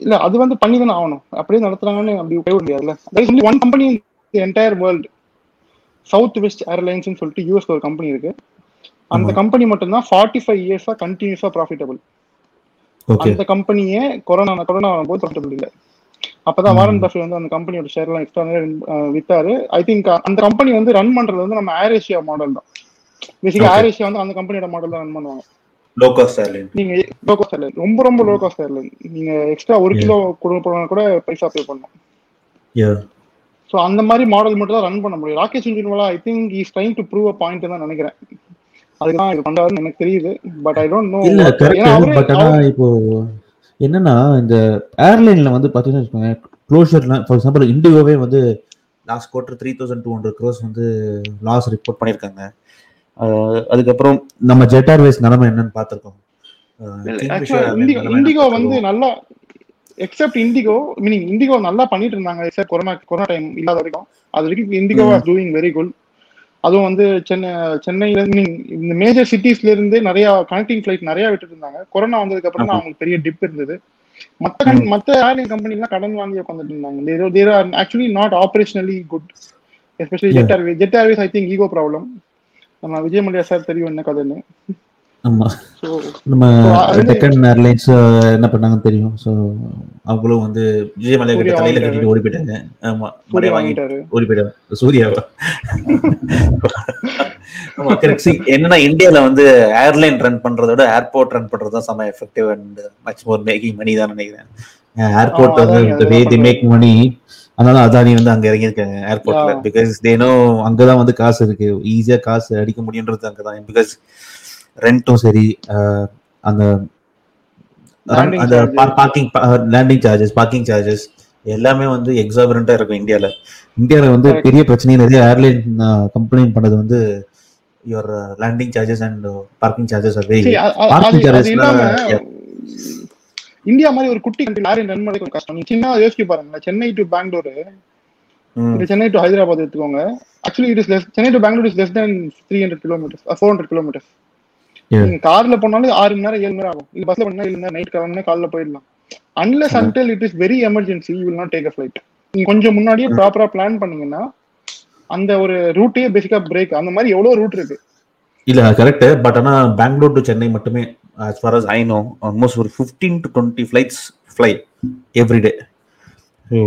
இல்ல அது வந்து பண்ணி தானே ஆகணும். அப்படியே நடத்துறாங்கன்னு அப்படி போய் முடியாதுல்ல. That is only one company entire world Southwest ஏர்லைன்ஸ்னு சொல்லிட்டு யூஎஸ் ஒரு கம்பெனி இருக்கு. அந்த. கம்பெனி மட்டும்தான் ஃபார்ட்டி ஃபைவ் இயர்ஸா கண்டினியூஸா ப்ராஃபிட்டபிள் அந்த கம்பெனியே கொரோனா கொரோனா போது ப்ராஃபிட்டபிள் இல்ல அப்பதான் வாரன் பஃபே வந்து அந்த கம்பெனியோட ஷேர் எல்லாம் எக்ஸ்ட்ரா வித்தாரு. ஐ திங்க் அந்த கம்பெனி வந்து ரன் பண்றது வந்து நம்ம ஏர் ஏஷியா மாடல் தான். பேசிக்கா. ஏர் ஏஷியா வந்து அந்த கம்பெனியோட மாடல் தான் ரன் பண்ணுவாங்க. லோ காஸ்ட் ஏர்லைன் நீங்க லோ காஸ்ட் ஏர்லைன் ரொம்ப ரொம்ப லோ காஸ்ட் ஏர்லைன் நீங்க எக்ஸ்ட்ரா ஒரு. கிலோ கொடுக்க போனா கூட பைசா பே பண்ணணும் யா ஸோ அந்த மாதிரி மாடல் மட்டும் தான் ரன் பண்ண முடியும். Rakesh Jhunjhunwala I think is trying to prove a point தான் நினைக்கிறேன். அதுக்கு தான் இது பண்றாருன்னு எனக்கு தெரியுது. பட் ஐ டோன்ட் நோ இல்ல கரெக்ட் பட் ஆனா இப்போ என்னன்னா இந்த ஏர்லைன்ல வந்து பாத்தீங்கன்னா வச்சுக்கோங்க க்ளோஷர்லாம் ஃபார் எக்ஸாம்பிள் இண்டிகோவே வந்து last quarter three thousand two hundred crores வந்து லாஸ் ரிப்போர்ட் பண்ணியிருக்காங்க. அதுக்கப்புறம் நம்ம ஜெட் ஏர்வேஸ் நிலைமை என்னன்னு பார்த்துருக்கோம். இண்டிகோ இண்டிகோ வந்து நல்லா எக்ஸப்ட் இண்டிகோ மீனிங் இண்டிகோ நல்லா பண்ணிட்டு இருந்தாங்க எக்ஸப்ட் கொரோனா கொரோனா டைம் இல்லாத வரைக்கும். அது வரைக்கும் IndiGo. Was doing very good அதுவும் வந்து சென்னை சென்னையில இருந்து மீன் இந்த மேஜர் சிட்டிஸ்ல இருந்து நிறைய கனெக்டிங் ஃபிளைட் நிறைய விட்டுட்டு இருந்தாங்க கொரோனா வந்ததுக்கு அப்புறம் தான். அவங்களுக்கு பெரிய டிப் இருந்தது. மத்த மத்த ஏர்லைன் கம்பெனிலாம் கடன் வாங்கி உட்காந்துட்டு இருந்தாங்க. There are actually not operationally good especially Jet Airways Jet Airways I think ego problem நம்ம விஜய் மல்லியா சார் தெரியும் என்ன கதைன்னு. ஆமா. நம்ம டெக்கன் ஏர்லைன்ஸ் என்ன பண்ணாங்கன்னு தெரியும். ஸோ அவங்களும் வந்து விஜய் மலையா கிட்ட தலையில. கட்டிட்டு ஓடி போயிட்டாங்க ஆமா மலையை வாங்கி வாங்கிட்டாரு. ஓடி போயிட்டாங்க சூர்யாவா ஆமா. See, என்னன்னா இந்தியால வந்து ஏர்லைன் ரன் பண்றத விட ஏர்போர்ட் ரன் பண்றது தான் செம effective and much more making money தான் நினைக்கிறேன். ஏர்போர்ட் வந்து வே தி மேக் மணி அதனால அதானி வந்து அங்க இறங்கியிருக்காங்க ஏர்போர்ட்ல. பிகாஸ் தேனோ அங்கதான் வந்து காசு இருக்கு. ஈஸியா காசு அடிக்க முடியுன்றது அங்கதான். பிகாஸ் ரெண்டும் சரி அந்த அந்த. Parking landing charges parking charges எல்லாமே வந்து எக்ஸாபரண்டா இருக்கும் இந்தியால. இந்தியால வந்து. பெரிய பிரச்சனையே நிறைய ஏர்லைன் கம்ப்ளைண்ட் பண்ணது வந்து your landing charges and parking charges இல்லாம லாம், இந்தியா மாதிரி ஒரு குட்டி கண்ட்ரி லாரி ரன் பண்ணி கஷ்டம். நீங்க சின்ன யோசிச்சு பாருங்க சென்னை டு பெங்களூர் சென்னை டு ஹைதராபாத் எடுத்துக்கோங்க. Actually it is less Chennai to Bangalore is less than three hundred kilometres four hundred kilometres. நீங்க கார்ல போனாலும் ஆறு மணி நேரம் ஏழு மணி நேரம் ஆகும். இல்ல பஸ்ல பண்ணா ஏழு மணி நேரம் நைட் கிளம்புனா காலைல போயிடலாம். Unless. Until it is very emergency you will not take a flight நீங்க கொஞ்சம் முன்னாடியே ப்ராப்பரா பிளான் பண்ணீங்கன்னா அந்த ஒரு ரூட்டே பேசிக்கா பிரேக் அந்த மாதிரி எவ்வளவு ரூட் இருக்கு? இல்ல கரெக்ட் பட் ஆனா பெங்களூர் டு சென்னை மட்டுமே as far as I know almost ஒரு fifteen to twenty flights fly every day so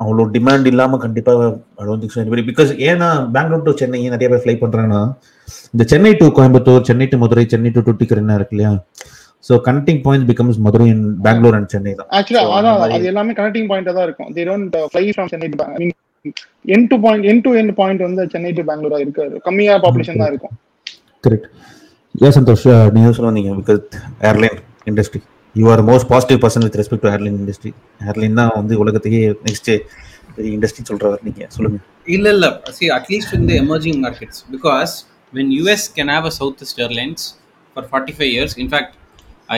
அவ்வளோ டிமாண்ட் இல்லாம கண்டிப்பா பிகாஸ் ஏன்னா பெங்களூர் டு சென்னை நிறைய பேர் ஃப்ளை பண்றாங்கன்னா இந்த Chennai to Coimbatore Chennai to Madurai Chennai to Tuticorin இருக்கு இல்லையா? So connecting point becomes Madurai and Bangalore and Chennai தான். ஆக்சுவலா So, அதான் அது எல்லாமே கனெக்டிங் பாயிண்டா தான் இருக்கும். They don't fly from Chennai N to point N to N point வந்து சென்னை டு பெங்களூரா இருக்காது கம்மியா பாப்புலேஷன் தான் இருக்கும். கரெக்ட் ஏன் சந்தோஷ் நீங்க சொல்ல வந்தீங்க because airline industry you are most positive person with respect to airline industry airline தான் வந்து உலகத்தையே நெக்ஸ்ட் பெரிய இண்டஸ்ட்ரி சொல்றவர் நீங்க. சொல்லுங்க. இல்ல இல்ல. At least in the emerging markets. Because when us can have a southeast airlines for 45 years in fact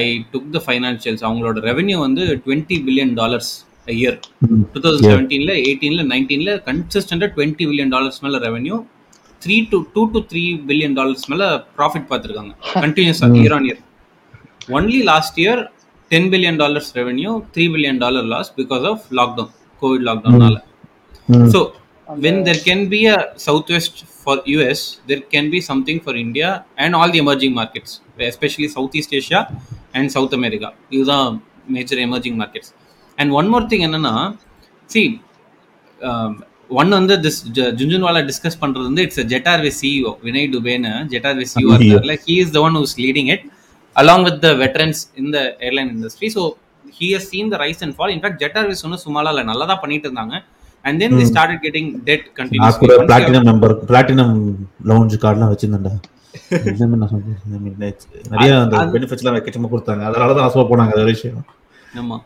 i took the financials. அவங்களோட revenue வந்து 20 billion dollars a year. Two thousand செவன்டீன்ல எயிட்டீன்ல நைன்டீன்ல கன்சிஸ்டண்டா டுவெண்ட்டி பில்லியன் டாலர்ஸ் மேல revenue three to two to three billion dollars மேல profit பார்த்துருக்காங்க. கண்டினியூஸா year on year only last year ten billion dollars revenue three billion dollar loss because of lockdown Covid லாக்டவுன்னால Mm. So when there can be a southwest for US, there can be something for India and all the emerging markets, especially Southeast Asia and South America. These are major emerging markets. And one more thing, என்னன்னா see, um, one வந்து this J- Jhunjhunwala discuss பண்றது வந்து it's Jet Airways CEO Vinay டுபேன்னு ஜெட்டார்வே CEO Yeah. இருக்கார்ல he is the one who's leading it along with the veterans in the airline industry so he has seen the rise and fall in fact jet airways ஒன்றும் சும்மாலாம் இல்லை நல்லா தான் பண்ணிட்டு இருந்தாங்க and then they started getting debt நான் continuously கூட Once you have- platinum member platinum lounge கார்டுலாம் வச்சிருந்தேன்டா it's- நிறைய அந்த அது- பெனிஃபிட்ஸ்லாம் வைக்கச்சுமா கொடுத்தாங்க அதனால தான் ஆசை போனாங்க அது ஒரு விஷயம் ஆமா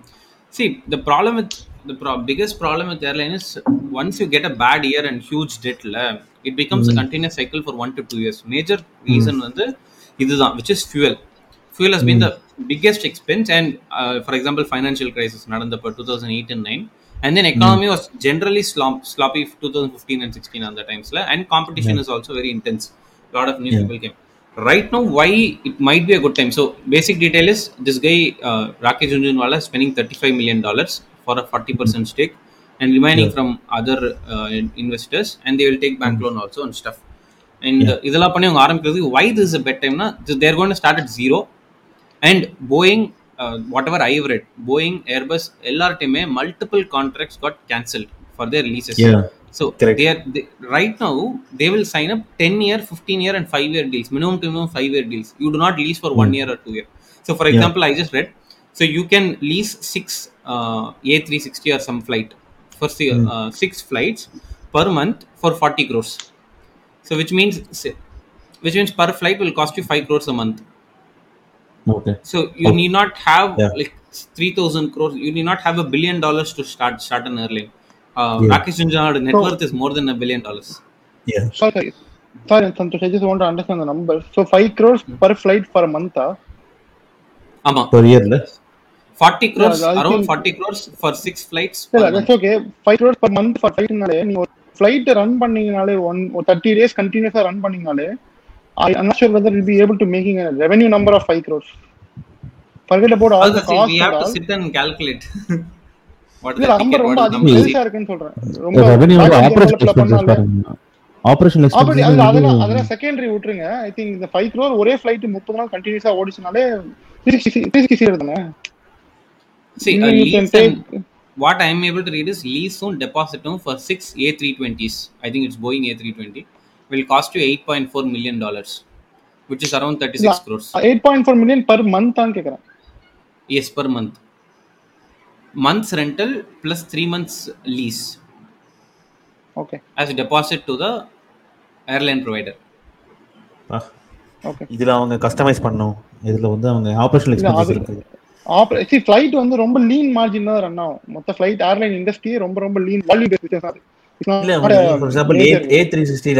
see the problem with the pro- biggest problem with airline is once you get a bad year and huge debt la, it becomes a continuous cycle for one to two years major reason வந்து இதுதான் which is fuel fuel has been the biggest expense and uh, for example financial crisis நடந்தப்போ 2008 and 9 and then economy was generally slump, sloppy 2015 and 16 on the times la, and competition is also very intense a lot of new people came right now why it might be a good time so basic detail is this guy uh, rakesh Jhunjhunwala is spending 35 million dollars for a 40% stake and remaining from other uh, in- investors and they will take bank loan also and stuff and uh, இதெல்லாம் பண்ணி அவங்க ஆரம்பிக்கிறதுக்கு why this is a bad time na they're going And Boeing, uh, whatever I've read, Boeing, Airbus, LRTMA, multiple contracts got cancelled for their leases. Yeah. So they are right now they will sign up 10 year, 15 year, and 5 year deals, minimum minimum 5 year deals. You do not lease for 1 hmm. year or 2 year. So for example. I just read, so you can lease 6 uh, A360 or some flight for hmm. uh, 6 flights per month for 40 crores. So which means which means per flight will cost you 5 crores a month. Okay so you need not have Yeah. like 3000 crores you need not have a billion dollars to start start an airline uh, Rakesh Jhunjhunwala's net worth is more than a billion dollars sorry sorry santosh i just want to understand the number so 5 crores per flight for a month ah? ஆமா per இயர்ல 40 crores Yeah, around think- 40 crores for six flights இல்ல per month. That's okay five crores per month for flightனாலே நீங்க ஒரு flight run பண்ணீங்கனாலே one thirty days கண்டினியூஸா ரன் பண்ணீங்கனாலே I am not sure whether will be able to making a revenue number of 5 crores forget about all the Also, see, cost we have to all sit and calculate secondary விட்டுருங்க I think இந்த five crore ஒரே flight முப்பது நாள் கண்டினியூஸா ஓடிச்சுனாலே three sixty தானே See, You a can lease take- and what I am able to read is lease on deposit on for six A320s. I think it's Boeing A320 will cost you 8.4 million dollars, which is around 36 Yeah. crores. Eight point four million per month தான் கேக்குறேன் Yes, per month. Months rental plus three months lease okay as a deposit to the airline provider. Okay இதுல அவங்க customise பண்ணணும் இதுல வந்து அவங்க operational expenses இருக்கு ஆப்ரே flight வந்து ரொம்ப லீன் மார்ஜின் தான் ரன் ஆகும் மொத்த ஃபிளைட் ஏர்லைன் இண்டஸ்ட்ரியே ரொம்ப ரொம்ப லீன் வால்யூ பேஸ் பிசினஸ் அது இல்ல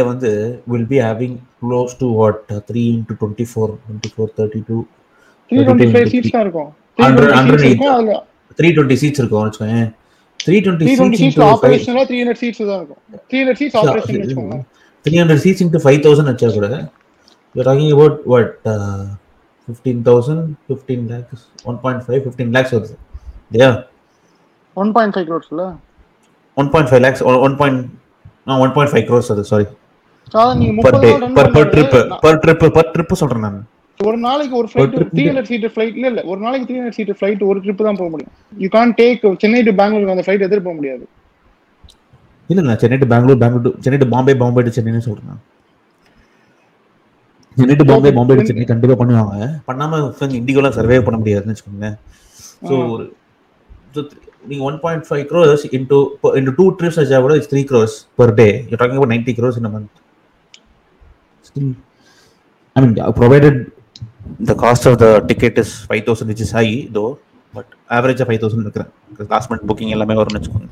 வந்து will be having close to what three into twenty four twenty four thirty two three twenty five seats தான் இருக்கும். Three Hundred- twenty hundred seats இருக்கும் த்ரீ டுவெண்ட்டி சீட்ஸ் வச்சுக்கோங்க ஆபரேஷனலா த்ரீ ஹண்ட்ரட் சீட்ஸ் தான் இருக்கும். சீட்ஸ் ஆபரேஷன் வச்சுக்கோங்க three hundred seats into five thousand வச்சா கூட You're talking about what? Uh, 15,000, 15 lakhs, 1.5, 15 lakhs வருது. இல்லையா? One point five க்ரோர்ஸ்ல one point five lakhs one point one point five crores அது sorry per day per per trip per trip per trip சொல்றேன் நான். ஒரு நாளைக்கு ஒரு flight three hundred seat flight இல்ல இல்ல ஒரு நாளைக்கு த்ரீ ஹண்ட்ரட் சீட் ஃபிளைட் ஒரு ட்ரிப் தான் போக முடியும். You can take Chennai to பெங்களூருக்கு அந்த ஃபிளைட் எதிர்ப்பு போக முடியாது. இல்ல நான் Chennai to Bengaluru Bengaluru to- Chennai to Bombay Bombay to சென்னைன்னு சொல்றேன். சென்னை டு பாம்பே பாம்பே டு சென்னை கண்டிப்பா பண்ணுவாங்க. பண்ணாம இண்டிகோலாம் சர்வே பண்ண முடியாதுன்னு வச்சுக்கோங்க ஸோ ஒரு நீங்க one point five crores into into two trips வச்சா கூட it's three crores per day you talking about ninety crores in month I mean provided the cost of the ticket is 5000 which is high though but average of 5000 இருக்கிறேன் last minute booking எல்லாமே வரும்னு வச்சுக்கோங்க.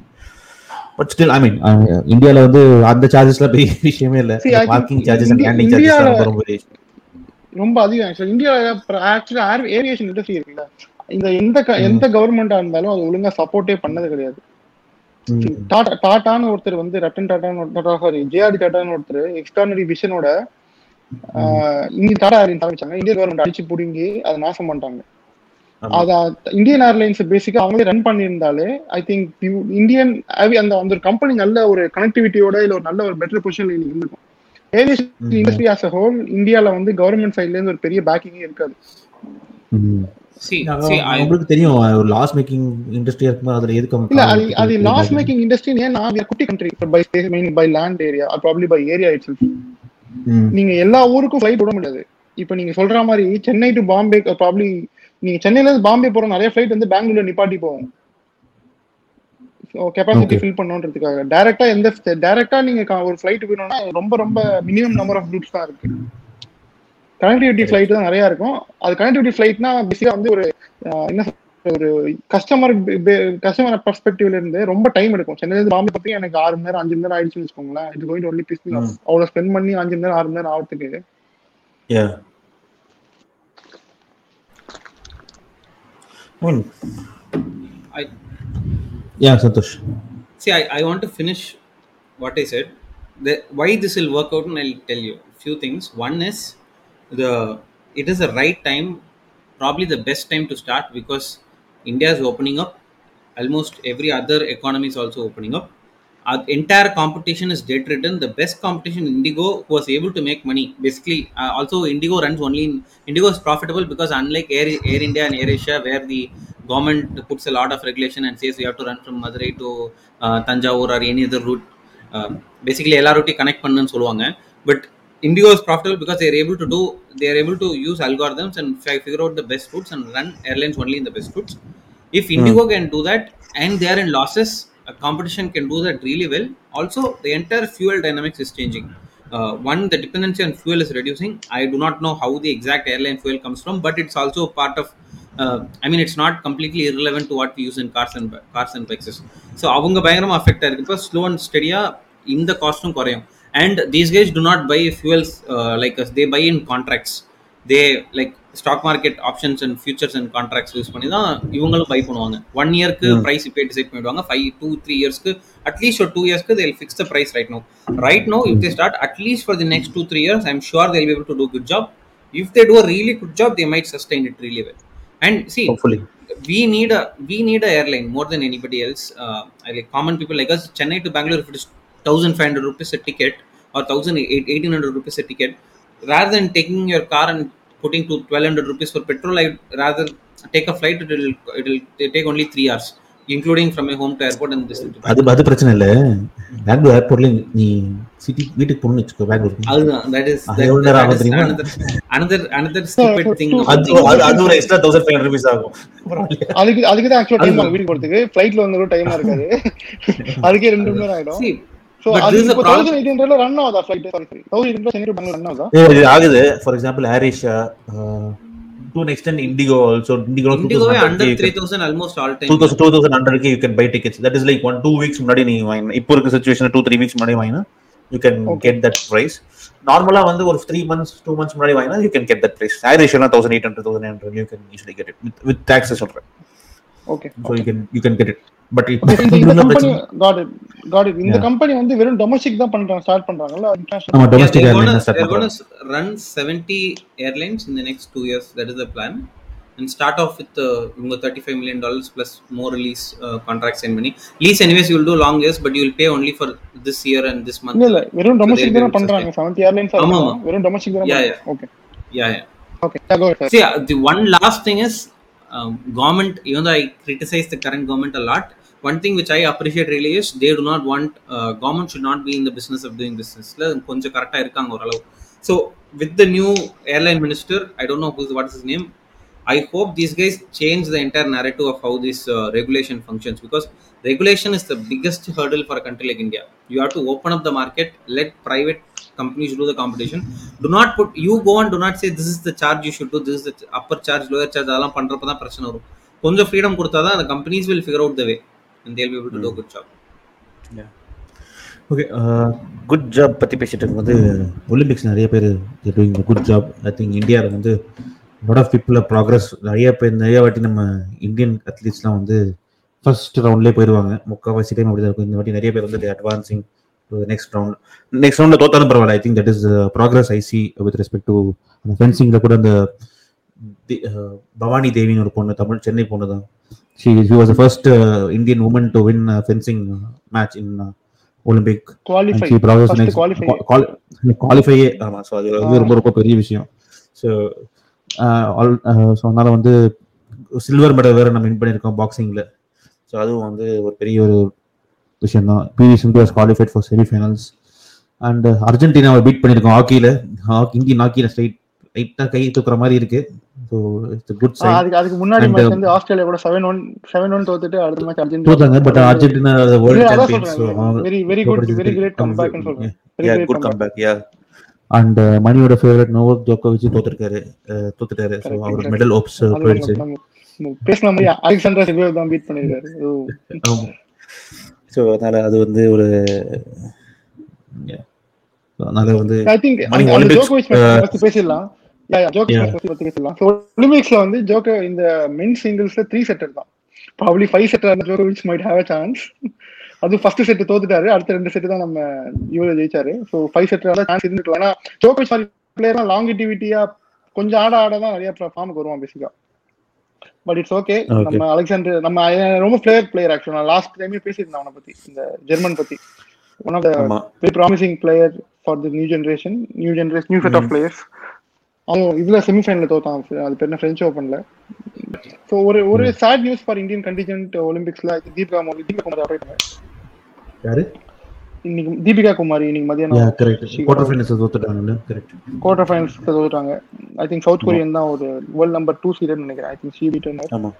But still I mean இந்தியால வந்து அந்த சார்ஜஸ்ல பெரிய விஷயமே இல்ல. Parking charges and landing charges ரொம்ப அதிகம். ஆக்சுவலா இந்தியாவில் ஆக்சுவலா ஏவியேஷன் இண்டஸ்ட்ரி இருக்குல்ல. இந்த எந்த எந்த கவர்மெண்டா இருந்தாலும் அது ஒழுங்கா சப்போர்ட்டே பண்ணது கிடையாது. டாடா டாட்டான்னு ஒருத்தர் வந்து ரத்தன் டாட்டான்னு டாடா சாரி ஜேஆர்டி டாட்டான்னு ஒருத்தர் எக்ஸ்ட்ரானரி விஷனோட இங்க டாடா ஏர்லைன்ஸ் ஆரம்பிச்சாங்க இந்திய கவர்மெண்ட் அடிச்சு புடுங்கி அதை நாசம் பண்ணிட்டாங்க. அத இந்தியன் ஏர்லைன்ஸ் பேசிக்கா அவங்களே ரன் பண்ணியிருந்தாலே ஐ திங்க் இந்தியன் அந்த அந்த ஒரு கம்பெனி நல்ல ஒரு கனெக்டிவிட்டியோட இல்ல ஒரு நல்ல ஒரு பெட்டர் பொசிஷன்ல இன்னைக்கு இருந்திருக்கும். Aviation. Industry as a whole இந்தியால வந்து கவர்மெண்ட் சைட்ல இருந்து ஒரு பெரிய பேக்கிங்கே இருக்காது. உங்களுக்கு தெரியும் ஒரு லாஸ் மேக்கிங் இண்டஸ்ட்ரியா அதுல எதுக்கு இல்ல அது லாஸ் இண்டஸ்ட்ரி ஏன்னா குட்டி country by mean by land area probably by area it's. நீங்க எல்லா ஊருக்கும் ஃபிளைட் விட முடியாது. இப்போ நீங்க சொல்ற மாதிரி சென்னை டு பாம்பே ப்ராப்ளி நீங்க சென்னையில இருந்து பாம்பே போற நிறைய ஃபிளைட் வந்து பெங்களூர்ல நிப்பாட்டி போகும். கெப்பாசிட்டி. ஃபில் பண்ணணுன்றதுக்காக. டைரக்டா எந்த டைரக்டா நீங்க ஒரு ஃபிளைட் வேணும்னா ரொம்ப ரொம்ப மினிமம் நம்பர் ஆஃப் ரூட்ஸ் தான் இருக்கு. கனெக்டிவிட்டி ஃபிளைட் தான் நிறைய இருக்கும். அது கனெக்டிவிட்டி ஃபிளைட்னா பேசிக்கா வந்து ஒரு என்ன ஒரு கஸ்டமர் கஸ்டமர் பெர்ஸ்பெக்டிவ்ல இருந்து ரொம்ப டைம் எடுக்கும். சென்னையில இருந்து பாம்பே பத்தி எனக்கு ஆறு மணி நேரம் அஞ்சு மணி நேரம் ஆயிடுச்சுன்னு வச்சுக்கோங்களேன். இது கோயிங் ஒன்லி பிஸ் ம். அவ்வளவு ஸ்பெண்ட் பண்ணி அஞ்சு மணி நேரம் ஆறு மணி நேரம் ஆகிறதுக்கு Yeah. Santosh. see I, I want to finish what i said. The, why this will work out and i'll tell you few things. One is the it is the right time probably the best time to start because india is opening up almost every other economy is also opening up our entire competition is dead ridden the best competition indigo was able to make money basically uh, also indigo runs only in indigo is profitable because unlike air, air india and air asia where the government puts a lot of regulation and says you have to run from madurai to uh, tanjavur or any other route uh, basically எல்லா route connect பண்ணுன்னு சொல்லுவாங்க but indigo is profitable because they are able to do they are able to use algorithms and fi- figure out the best routes and run airlines only in the best routes if indigo can do that and they are in losses a competition can do that really well also the entire fuel dynamics is changing uh, one the dependency on fuel is reducing i do not know how the exact airline fuel comes from but it's also part of uh, i mean it's not completely irrelevant to what we use in cars and bi- cars and bikes so அவங்க பயங்கரமா affect ஆயிருக்கு இப்போ slow and ஸ்டெடியா இந்த காஸ்ட்டும் குறையும் and these guys do not buy fuels like they buy in contracts they like stock market options and futures and contracts use பண்ணி தான் இவங்களும் by பண்ணுவாங்க. ஒன் இயர்க்கு ப்ரைஸ் இப்போ டிசைட் பண்ணிடுவாங்க. ஃபைவ் டூ த்ரீ இயர்ஸ்க்கு அட்லீஸ்ட் ஒரு டூ இயர்ஸ்க்கு they'll fix the price right no right no if they start at least for the next two three years I'm sure they'll be able to do good job if they do a really good job they might sustain it really well and see Hopefully. we need a we need a airline more than anybody else. Uh, like common people like us chennai to bangalore if it is 1500 rupees a ticket or 1000 1800 rupees a ticket rather than taking your car and putting to 1200 rupees for petrol i rather take a flight it will it will take only 3 hours including from my home to airport and this to அது அது பிரச்சனை இல்ல பெங்களூர் ஏர்போர்ட்ல நீ city வீட்டுக்கு போகணும்னு வச்சுக்கோ பெங்களூர் அதுதான் எவ்வளவு ஆகும் தெரியுமா? another another another stupid thing about அது. அது- ஒரு extra thousand five hundred rupees ஆகும் அதுக்கு அதுக்கு தான் ஆக்சுவலா டைம் அதுதான். வீட்டுக்கு போறதுக்கு ஃபிளைட்ல வந்தாலும் டைமா இருக்காது அதுக்கே ரெண்டு மணி நேரம் ஆயிடும் is ஆகுதா? Sorry for example Asia to an extent indigo also. Indigo indigo under 3000 almost all time. Two thousand two thousand ஹண்ட்ரட்க்கு you can buy tickets that is like one two weeks முன்னாடி நீங்க வாங்கினா. இப்போ இருக்க சுச்சுவேஷன் வீக்ஸ் முன்னாடி வாங்கினா. You can get that price நார்மலா வந்து ஒரு த்ரீ மந்த்ஸ் டூ மந்த்ஸ் முன்னாடி வாங்கினா you can get that price AirAsia thousand eight hundred thousand hundred you can usually get it with with tax சொல்றேன். Okay so you can you can get it but இந்த இந்த company got got இந்த Yeah. Company வந்து வெறும் domestic தான் பண்றாங்க start பண்றாங்கல்ல ஆமா international domestic they're gonna, airline start பண்றாங்க run 70 airlines in the next two years. That is the plan. And start off with uh, you know, 35 million dollars plus more lease uh, contracts and money. Lease, anyways, you will do long years, but you will pay only for this year and this month. இல்ல வெறும் domestic தானே பண்றாங்க seventy airlines ஆமா. வெறும் domestic தானே Yeah, okay Yeah, yeah. Okay go sir See, uh, the one last thing is um, government. Even though I criticize the current government a lot, one thing which I appreciate really is they do not want uh, government should not be in the business of doing business. ல கொஞ்சம் கரெக்டா இருக்காங்க ஓரளவு. So with the new airline minister, I don't know who's what is his name. I hope these guys change the entire narrative of how this uh, regulation functions because regulation is the biggest hurdle for a country like India. You have to open up the market, let private companies do the competition. Do not put you go and do not say this is the charge you should do, this is the upper charge, lower charge அதெல்லாம் பண்றப்ப தான் பிரச்சனை வரும். கொஞ்சம் freedom கொடுத்தா தான் அந்த companies will figure out the way and they'll be able to do a okay good job பற்றி பேசிட்டு இருக்கும்போது ஒலிம்பிக்ஸ் நிறைய பேர் doing good job I think இந்தியாவில் வந்து லாட் ஆஃப் பீப்புள் ப்ராக்ரஸ் நிறைய பேர் நிறைய வாட்டி நம்ம இந்தியன் அத்லீட்ஸ்லாம் வந்து ஃபர்ஸ்ட் ரவுண்ட்லேயே போயிடுவாங்க முக்கால்வாசி டைம் அப்படி தான் இருக்கும். இந்த வாட்டி நிறைய பேர் வந்து advancing to next round next ரவுண்டில் தோத்தாலும் பரவாயில்ல. I think that is progress I see with respect to அந்த ஃபென்சிங்கில் கூட அந்த பவானி தேவின்னு ஒரு பொண்ணு தமிழ் சென்னை பொண்ணு தான். She she was first Indian woman to win fencing match in Olympic qualify she progressed First next. qualify. Qualify ஆமா ஸோ அது வந்து ரொம்ப ரொம்ப பெரிய விஷயம். ஸோ ஸோ அதனால வந்து சில்வர் மெடல் வேற நம்ம வின் பண்ணியிருக்கோம் பாக்ஸிங்ல ஸோ அதுவும் வந்து ஒரு பெரிய ஒரு விஷயம் தான் PV Sindhu has qualified for semifinals and அர்ஜென்டினாவை beat பண்ணியிருக்கோம் ஹாக்கியில். ஹாக்கி இந்தியன் ஹாக்கியில் ஸ்ட்ரைட் லைட்டாக கை தூக்குற மாதிரி இருக்கு. ஸோ இட்ஸ் குட் சைன் அதுக்கு அதுக்கு முன்னாடி மேட்ச் வந்து ஆஸ்திரேலியா கூட செவன் ஒன் செவன் ஒன் தோத்துட்டு அடுத்த மேட்ச் அர்ஜென்டினா தோத்தாங்க பட் அர்ஜென்டினா வேர்ல்டு சொல்றேன். Very very good very great comeback சொல்றேன். Very yeah good comeback yeah and மணியோட ஃபேவரட் நோவக் ஜோக்கோவிச் அஹ் தோத்துட்டாரு. ஸோ அவர். மெடல் அது போயிடுச்சு. பேசின மாதிரி அலெக்சாண்டர் சில்வர் தான் பீட் பண்ணிருக்காரு. ஸோ அதனால அது வந்து ஒரு அதனால வந்து ஐ திங்க் மேட்ச் பத்தி பேசிடலாம். ஒலிம்பிக்ஸ்ல வந்து ஜோக்கோ இந்த மென் சிங்கிள்ஸ்ல த்ரீ செட்டர் தான். ப்ராப்ளி ஃபைவ் செட்டர் ஜோகோவிச் மைட் ஹேவ் அ சான்ஸ் அது ஃபர்ஸ்ட் செட் தோத்துட்டாரு. அடுத்த ரெண்டு செட் தான் நம்ம இவரு ஜெயிச்சாரு. ஸோ ஃபைவ் செட்டர் சான்ஸ் இருந்துக்கலாம் ஏன்னா ஜோகோவிச் மாதிரி பிளேயர்லாம் லாங்கிட்டிவிட்டியா கொஞ்சம் ஆட ஆட தான் நிறைய ஃபார்முக்கு வருவான் பேசிக்கா பட் இட்ஸ் ஓகே. நம்ம அலெக்சாண்டர் நம்ம ரொம்ப பிளேயர் பிளேயர் ஆக்சுவலா லாஸ்ட் டைமே பேசியிருந்தேன் அவனை பத்தி இந்த ஜெர்மன் பத்தி. One of the very promising player for the new generation new generation new set of players அவன் இதுல செமிஃபைனல் தோத்தான். அது பேர் என்ன? பிரெஞ்ச் ஓப்பன்ல ஸோ ஒரு ஒரு sad news for Indian contingent ஒலிம்பிக்ஸ்ல Deepika Modi Deepika Kumar யாரு? இன்னைக்கு தீபிகா குமாரி இன்னைக்கு மதியானம் குவார்டர் ஃபைனல்ஸ் தோத்துட்டாங்கல்ல? கரெக்ட் குவார்டர் ஃபைனல்ஸ் தோத்துட்டாங்க. ஐ திங்க் சவுத் கொரியன் தான் ஒரு வேர்ல்ட் நம்பர் டூ சீடன் நினைக்கிறேன். ஐ திங்க் சி பீட்டர் ஆமா.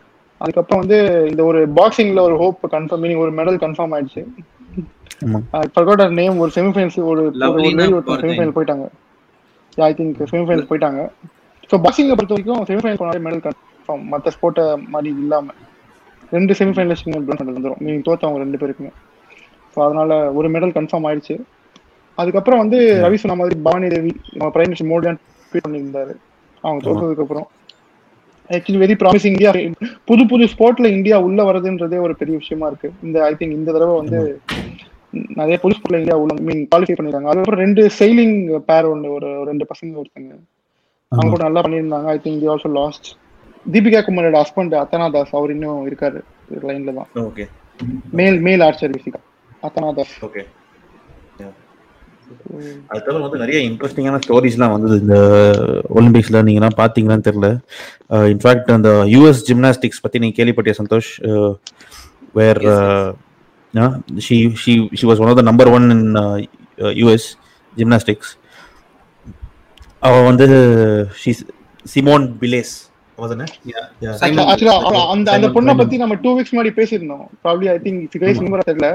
அதுக்கப்புறம் வந்து இந்த ஒரு பாக்ஸிங்ல ஒரு ஹோப் கன்ஃபார்ம் மீனிங் ஒரு மெடல் கன்ஃபார்ம் ஆயிடுச்சு. நேம் ஒரு செமிஃபைனல்ஸ் ஒரு. செமிஃபைனல் போயிட்டாங்க. ஐ திங்க் செமிஃபைனல் போயிட்டாங்க. ஸோ பாக்ஸிங்கை பொறுத்த வரைக்கும் செமிஃபைனல் போனாலே மெடல் கன்ஃபார்ம் மற்ற ஸ்போர்ட்டை மாதிரி இல்லாம. ரெண்டு செமிஃபைனலிஸ்ட் வந்துடும் நீங்க தோத்தவங்க ரெண்டு பேருக்குமே. ஸோ அதனால ஒரு மெடல் கன்ஃபார்ம் ஆயிடுச்சு. அதுக்கப்புறம் வந்து ரவி சொன்ன மாதிரி பவானி தேவி நம்ம பிரைம் மினிஸ்டர் மோடி ட்வீட் பண்ணியிருந்தாரு. அவங்க தோத்ததுக்கு அப்புறம் ஆக்சுவலி வெரி ப்ராமிசிங் இந்தியா புது புது ஸ்போர்ட்ல இந்தியா உள்ள வரதுன்றதே ஒரு பெரிய விஷயமா இருக்கு. இந்த ஐ திங்க் இந்த தடவை வந்து நிறைய புது ஸ்போர்ட்ல இந்தியா உள்ள மீன் குவாலிஃபை பண்ணிருக்காங்க. அதுக்கப்புறம் ரெண்டு செயிலிங் பேர் ஒன்று ஒரு ரெண்டு பசங்க ஒருத்தங்க. அவங்க கூட நல்லா பண்ணியிருந்தாங்க. I think also lost Deepika குமாரோட husband Atanu Das அவர் இன்னும் இருக்காரு லைன்ல தான். ஓகே. மேல் மேல் ஆர்ச்சர் பேசிக்கா அத்தனா தாஸ் ஓகே அது தவிர வந்து நிறைய இன்ட்ரெஸ்டிங்கான ஸ்டோரிஸ்லாம் வந்தது. இந்த ஒலிம்பிக்ஸ்ல நீங்கலாம் பாத்தீங்களான்னு தெரியல. இன்ஃபேக்ட் அந்த யூஎஸ் ஜிம்னாஸ்டிக்ஸ் பத்தி நீங்க கேள்விப்பட்டிய Santhosh? Where she she she was one of the number one in US gymnastics அவ வந்து ஷி சிமோன் பிலேஸ். அந்த அந்த பொண்ணை. பத்தி நம்ம டூ வீக்ஸ் முன்னாடி பேசியிருந்தோம். ப்ராப்ளி ஐ திங்க் தெரியல.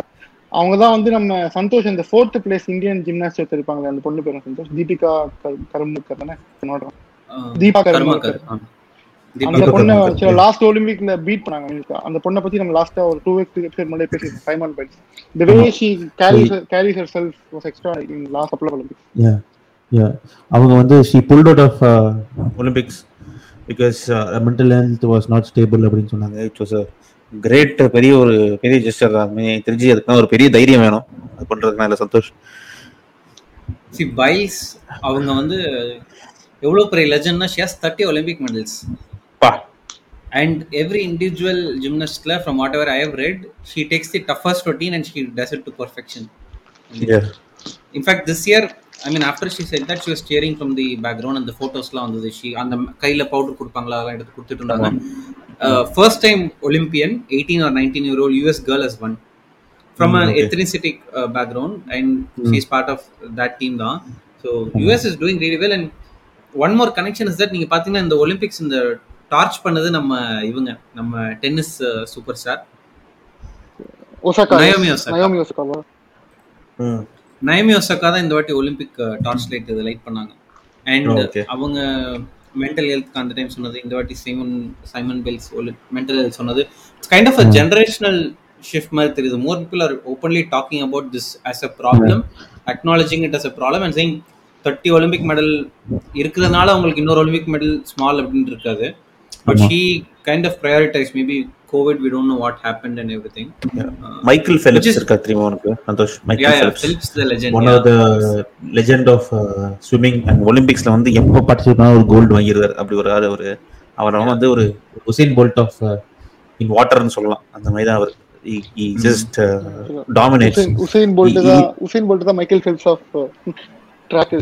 அவங்க தான் வந்து நம்ம சந்தோஷ் அந்த ஃபோர்த் பிளேஸ் இந்தியன் ஜிம்னாஸ்ட் எடுத்திருப்பாங்க அந்த பொண்ணு பேரும் சந்தோஷ்? தீபிகா கரும்புக்கர் தானே? நோடுறோம் தீபா கர்மாக்கர். அந்த பொண்ணை. லாஸ்ட் ஒலிம்பிக்ல பீட் பண்ணாங்க. அந்த பொண்ணை பத்தி நம்ம லாஸ்டா ஒரு டூ வீக்ஸ் எபிசோட் முன்னாடி பேசியிருந்தோம் Simone Biles the way she carries carries herself was extra in last couple Olympics Yeah, yeah. அவங்க வந்து she pulled out of Olympics because mental health was not stable அப்படின்னு சொன்னாங்க. இட் வாஸ் கிரேட் பெரிய ஒரு பெரிய gesture தான். தெரிஞ்சு அதுக்கு ஒரு பெரிய தைரியம் வேணும். அது பண்றதுக்கு நல்ல சந்தோஷ். சி பைல்ஸ் அவங்க வந்து எவ்வளோ பெரிய லெஜண்ட்னா she has thirty Olympic medals பா. And every individual ஜிம்னஸ்ட்ல from whatever I have read she takes the toughest routine and she does it to perfection in fact this year I mean after she said that she was steering from the background அந்த ஃபோட்டோஸ்லாம் வந்தது. She அந்த கையில் powder கொடுப்பாங்களா அதெல்லாம் எடுத்து கொடுத்துட்டு இருந்தாங்க. First time Olympian eighteen or nineteen year old US girl has one from ethnicity background and is part of that team தான் so US is doing really well and one more connection is that நீங்கள் பார்த்தீங்கன்னா இந்த Olympics இந்த torch பண்ணது நம்ம இவங்க நம்ம tennis super star Naomi Osaka தான் இந்த வாட்டி ஒலிம்பிக் டார்ச் லைட் இது லைட் பண்ணாங்க. And Okay. அவங்க மென்டல் ஹெல்த் அந்த டைம் சொன்னது இந்த வாட்டி Simone Simone Biles mental health சொன்னது. It's kind of a generational shift மாதிரி தெரியுது. More people are openly talking about this as a problem acknowledging it as a problem and saying thirty Olympic medal இருக்கிறதுனால உங்களுக்கு இன்னொரு Olympic medal small அப்படின்னு இருக்காது. But ஆமா. She kind of prioritise maybe Covid we don't know what happen and everything Michael Phelps is- இருக்கா தெரியுமா உனக்கு? Santhosh Michael yeah Phelps Phelps the legend one of the legend of swimming and ஒலிம்பிக்ஸ்ல வந்து எப்போ participate பண்ணா ஒரு gold வாங்கிடுவார் அப்படி ஒரு ஆள் ஒரு அவர் வந்து ஒரு உசைன் போல்ட் ஆஃப் இன் வாட்டர்னு சொல்லலாம். அந்த மாதிரி தான் அவர். Just dominates Usain Usain Bolt தான் உசைன் போல்ட் தான் Michael Phelps of track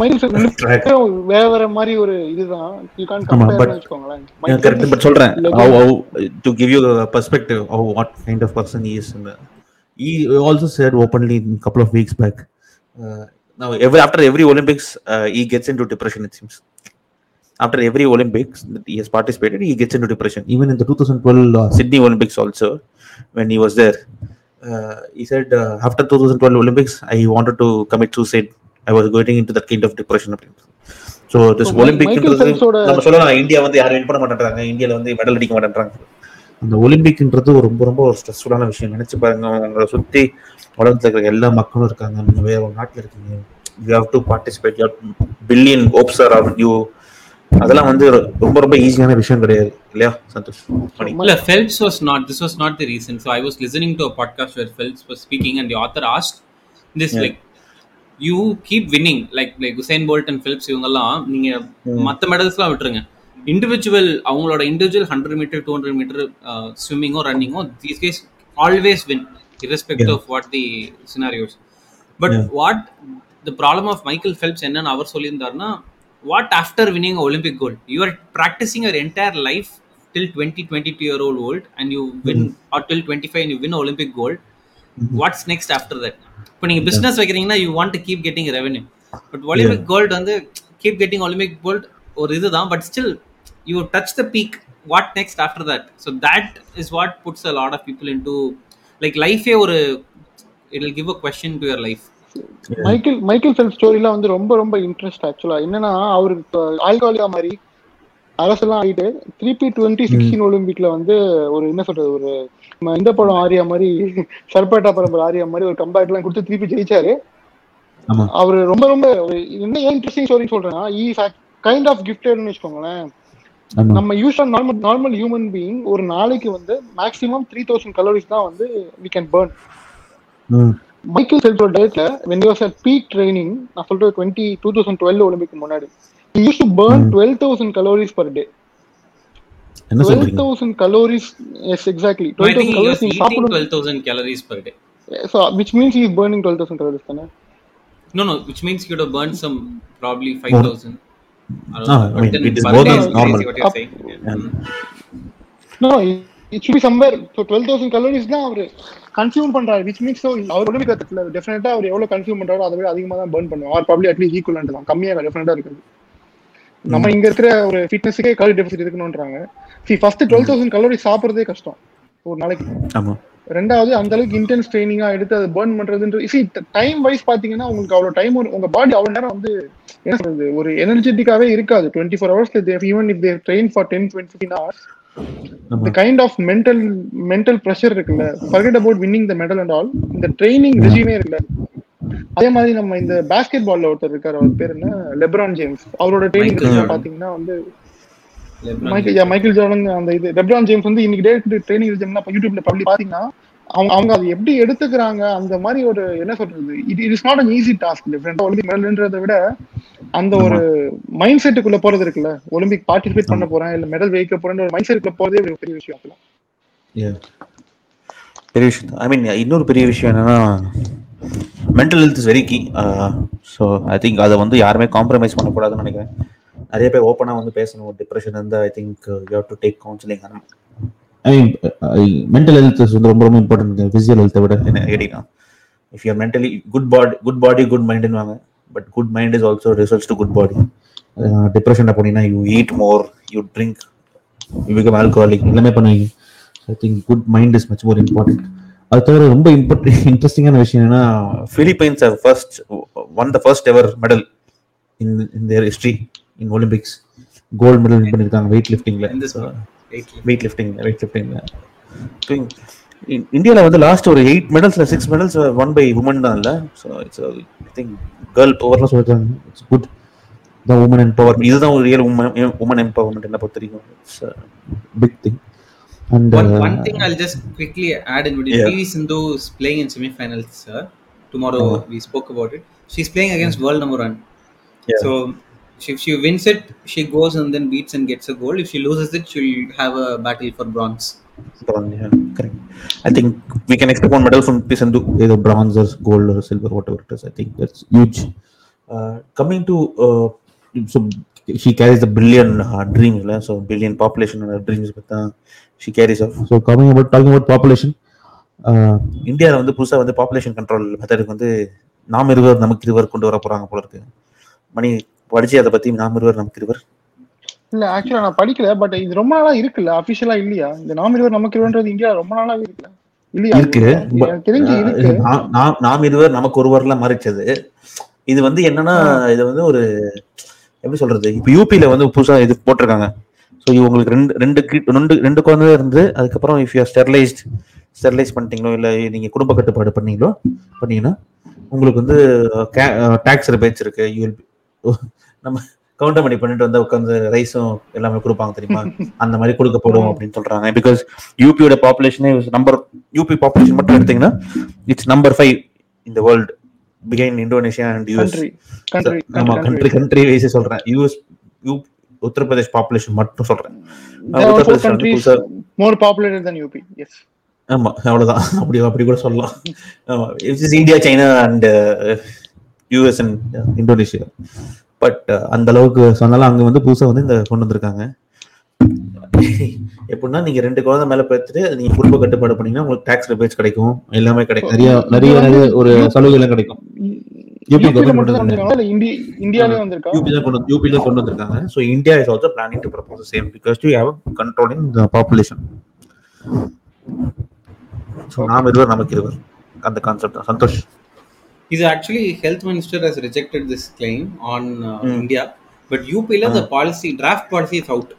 Michael Phelps Track. வேற வேற மாதிரி ஒரு இதுதான் யூ கான் ஆமா, கம்பேர் but- வச்சுக்கோங்களேன் கரெக்ட் பட் சொல்றேன் Legend. how how to give you a perspective of what kind of person he is and, uh, he also said openly in couple of weeks back uh, now every after every olympics uh, he gets into depression it seems after every olympics that he has participated he gets into depression even in the 2012 uh, sydney olympics also when he was there uh, he said uh, after 2012 olympics i wanted to commit suicide I was going into that kind of depression so this So, Mi- olympic Michael Phelps-ஓட- நம்ம சொல்லலாம் India வந்து யாரும் win பண்ண மாட்டேன்றாங்க. இந்தியால வந்து medal அடிக்க மாட்டேன்றாங்க. அந்த ஒலிம்பிக்ன்றது ஒரு ரொம்ப ரொம்ப ஒரு ஸ்ட்ரெஸ்ஃபுல்லான விஷயம். நினைச்சு பாருங்க உங்களை சுத்தி உலகத்துல இருக்கிற எல்லா மக்களும் இருக்காங்க. நீங்க வேற ஒரு நாட்டுல இருக்கீங்க. You have to participate you billion hopes are are you அதெல்லாம் வந்து ரொம்ப ரொம்ப ஈஸியான விஷயம் கிடையாது. இல்லையா சந்தோஷ்? இல்ல Phelps was not this was not the reason. So i was listening to a podcast where Phelps was speaking and the author asked this You keep winning like like Usain Bolt and Phelps இவங்கெல்லாம் நீங்க மத்த மெடல்ஸ்லாம் விட்டுருங்க individual அவங்களோட individual hundred metre two hundred metre ஸ்விம்மிங்கோ ரன்னிங்கோ these guys always win of what the scenarios but Yeah. what the problem of Michael Phelps என்னன்னு அவர் சொல்லியிருந்தாருன்னா what after winning a Olympic gold you are practicing your entire life till 20 22 year old old and you win or till 25 and you win a Olympic what's next after that? இப்போ நீங்க business வைக்கிறீங்கன்னா you want to keep getting revenue but Olympic gold வந்து keep getting Olympic gold ஒரு இதுதான். But still you touch the peak what next after that so that is what puts a lot of people into like லைஃபே ஒரு it will give a question to your life Michael Michael Phelp ஸ்டோரிலாம் வந்து ரொம்ப ரொம்ப interest ஆக்சுவலா என்னன்னா அவருக்கு ஆல்காலியா மாதிரி அரசெல்லாம் ஆகிட்டு திருப்பி டுவெண்ட்டி சிக்ஸ்டீன் ஒலிம்பிக்ல வந்து ஒரு என்ன சொல்றது ஒரு இந்த படம் ஆரியா மாதிரி சர்பேட்டா பரம்பரை ஆரியா மாதிரி ஒரு கம்பேக்ட் எல்லாம் கொடுத்து திருப்பி ஜெயிச்சாரு. அவர் ரொம்ப ரொம்ப என்ன ஏன் இன்ட்ரெஸ்டிங் ஸ்டோரி சொல்றேன்னா கைண்ட் ஆஃப் கிஃப்டட்னு வச்சுக்கோங்களேன். நம்ம usual normal normal human being ஒரு நாளைக்கு வந்து மேக்ஸிமம் த்ரீ தௌசண்ட் கலோரிஸ் தான் வந்து வி கேன் பர்ன் மைக்கேல் ஃபெல்ப்ஸோட டயட்ல when you at peak training நான் சொல்றது twenty two thousand twelve Olympic முன்னாடி. Used to burn twelve thousand calories per day என்ன டுவெல் சொல்றீங்க thousand calories yes exactly I twelve think thousand you calories நீங்க eating சாப்பிடணும். Twelve thousand calories per day so which means is burning twelve thousand calories தானே? No, no, which means you would have burned some probably 5,000. I don't Ah, I mean, it is more than is normal. Up-. Yeah. No should be somewhere தான் அவர் consume பண்றாரு அவர் டெஃபினட்டா அவர் எவ்வளவு consume பண்றாரோ அதை விட அதிகமாக தான் பர்ன் பண்ணுவார். ஆர் ப்ராப்ளி அட்லீஸ்ட் ஈக்குவல் தான் கம்மியாக டெஃபினட்டா இருக்குது நம்ம இங்க இருக்கிற ஒரு ஃபிட்னஸுக்கே calorie deficit இருக்கணும்ன்றாங்க see first twelve thousand calorie சாப்பிட்றதே கஷ்டம். ஒரு நாளைக்கு. ஆமா. ரெண்டாவது அந்த அளவுக்கு இன்டென்ஸ் ட்ரைனிங்கா எடுத்து அதை பர்ன் பண்றதுன்ற சி டைம் வைஸ் பாத்தீங்கன்னா உங்களுக்கு அவ்வளவு டைம் உங்க பாடி அவ்வளவு நேரம் வந்து என்ன சொல்றது? ஒரு எனர்ஜெட்டிக்காவே இருக்காது. Twenty four hours even if they train for ten twenty fifteen hours the kind of mental mental pressure இருக்குல்ல. Forget about winning the medal and all. இந்த ட்ரைனிங் ரெஜிமே இருக்குல்ல அதே மாதிரி நம்ம இந்த பாஸ்கெட் பால்ல ஒருத்தர் இருக்காரு அவர் பேர் என்ன? லெப்ரான் ஜேம்ஸ் அவரோட ட்ரைனிங். பாத்தீங்கன்னா வந்து மைக்கேல் மைக்கேல் ஜார்டன் அந்த இது ரெப்ரான் ஜேம்ஸ் வந்து இன்னைக்கு டேட் ட்ரைனிங் ரிஜம்னா யூடியூப்ல பள்ளி பாத்தீங்கன்னா அவங்க அவங்க அதை எப்படி எடுத்துக்கிறாங்க அந்த மாதிரி ஒரு என்ன சொல்றது it it is not an easy task டிஃப்ரெண்டா ஒலிம்பிக் மெடல்ன்றதை விட அந்த ஒரு மைண்ட் செட்டுக்குள்ள போறது இருக்குல்ல? ஒலிம்பிக் பார்ட்டிசிபேட் பண்ண போறேன் இல்ல மெடல் வைக்க போறேன் ஒரு மைண்ட் செட்டுக்குள்ள போறதே ஒரு பெரிய விஷயம். பெரிய விஷயம் ஐ மீன் இன்னொரு பெரிய விஷயம் என்னன்னா mental health is very key so I think அதை வந்து யாருமே காம்ப்ரமைஸ் பண்ணக்கூடாதுன்னு நினைக்கிறேன். நிறைய பேர் ஓப்பனாக வந்து பேசணும். டிப்ரெஷன் வந்து I think you have to take counselling I mean mental health வந்து ரொம்ப ரொம்ப இம்பார்ட்டன்ட் ஃபிசிக்கல் ஹெல்த்தை விட. கேட்டீங்கன்னா if you're mentally good body good body good மைண்டுன்னு வாங்க but good mind is also results to good body டிப்ரெஷனில் போனீங்கன்னா you eat more you drink you become alcoholic எல்லாமே பண்ணுவீங்க. I think good mind is much more important அது தவிர ரொம்ப import இன்ட்ரெஸ்டிங்கான விஷயம் என்னன்னா Philippines have first one the first ever medal in in their history in Olympics gold medal win பண்ணியிருக்காங்க wait லிஃப்டிங்ல. வெயிட் லிஃப்டிங் வெயிட் லிஃப்டிங்ல இந்தியாவில் வந்து லாஸ்ட் ஒரு eight மெடல்ஸ்ல six medals one by woman தான் இல்லை. So it's I think girl பவர்லாம் சொல்லிருக்காங்க. It's good the woman empowerment இதுதான் ஒரு ரியல் உமன் உமன் எம்பவர்மெண்ட் என்ன பொறுத்த வரைக்கும். Big thing And, one, uh, one thing I'll just quickly add in between. yeah. PV Sindhu is playing in semifinals. Tomorrow uh-huh. we spoke about it. She's playing against uh-huh. world number one. Yeah. So if she wins it, she goes and then beats and gets a gold. If she loses it, she'll have a battle for bronze. Bronze, yeah, correct. I think we can expect one medal from Pisandhu, either bronze or gold or silver, whatever it is. I think that's huge. Uh, coming to uh, so she carries the billion uh, dreams, so billion population and dreams. But she carries off. So coming about talking about population, இந்தியாவில் வந்து புதுசாக வந்து population control மெத்தடுக்கு வந்து நாம் இருவர் நமக்கு இருவர் கொண்டு வர போறாங்க போல இருக்கு. மணி படிச்சு அதை பத்தி நாம் இருவர் நமக்கு இருவர். இல்ல ஆக்சுவலா நான் படிக்கல பட் இது ரொம்ப நாளா இருக்குல்ல அபிஷியலா இல்லையா? இந்த நாம் இருவர் நமக்கு இருவன்றது இந்தியா ரொம்ப நாளாவே இருக்குல்ல? இருக்கு. நாம் இருவர் நமக்கு ஒருவர்லாம் மாறிச்சது. இது வந்து என்னன்னா இது வந்து ஒரு எப்படி சொல்றது? இப்ப யூபில வந்து புதுசா இது போட்டிருக்காங்க. ஸோ இவங்களுக்கு ரெண்டு ரெண்டு ரெண்டு ரெண்டு குழந்தை இருந்து அதுக்கப்புறம் இஃப் யூ ஸ்டெர்லைஸ்ட் ஸ்டெர்லைஸ் பண்ணிட்டீங்களோ இல்ல நீங்க குடும்ப கட்டுப்பாடு பண்ணீங்களோ பண்ணீங்கன்னா உங்களுக்கு வந்து டாக்ஸ் ரிபேட்ஸ் இருக்கு. யூ நம்ம கவுண்டர் பண்ணி பண்ணிட்டு வந்து உட்காந்து ரைஸும் எல்லாமே கொடுப்பாங்க தெரியுமா? அந்த மாதிரி கொடுக்க போடும் அப்படின்னு சொல்றாங்க. பிகாஸ் யூபியோட பாப்புலேஷனே நம்பர் யூபி பாப்புலேஷன் மட்டும் எடுத்தீங்கன்னா இட்ஸ் நம்பர் ஃபைவ் இந்த வேர்ல்டு பிகைன் இந்தோனேஷியா அண்ட் யூஎஸ் ஆமா கண்ட்ரி கண்ட்ரி வைஸே சொல்றேன். யூஎஸ் உத்தரப்பிரதேஷ் பாப்புலேஷன் மட்டும் சொல்றேன். மோர் பாப்புலேட்டட் than யூபி எஸ் ஆமா அவ்வளவுதான். அப்படி அப்படி கூட சொல்லலாம். ஆமா India China and US and Indonesia but அந்த அளவுக்கு சொன்னாலும் அங்க வந்து புதுசா வந்து இந்த கொண்டு வந்திருக்காங்க. எப்படின்னா நீங்க ரெண்டு குழந்தை மேல பார்த்துட்டு நீங்க குடும்ப கட்டுப்பாடு பண்ணீங்கன்னா உங்களுக்கு டாக்ஸ் ரிபேட்ஸ் கிடைக்கும். எல்லாமே கிடைக்கும். நிறைய நிறைய ஒரு சலுகைலாம் கிடைக்கும். யூபி யூபில கவர்மெண்ட் மட்டும் தான் வந்திருக்காங்களா இல்ல இந்தியா இந்தியாலயே வந்திருக்கா யூபி தான் கொண்டு யூபி தான் கொண்டு வந்திருக்காங்க so India is also planning to propose same because to have controlling the population so நாம் இருவர் நமக்கு இருவர் அந்த கான்செப்ட் தான் Santhosh Is actually health minister has rejected this claim on uh, Hmm. India, but UP la the policy draft policy is out,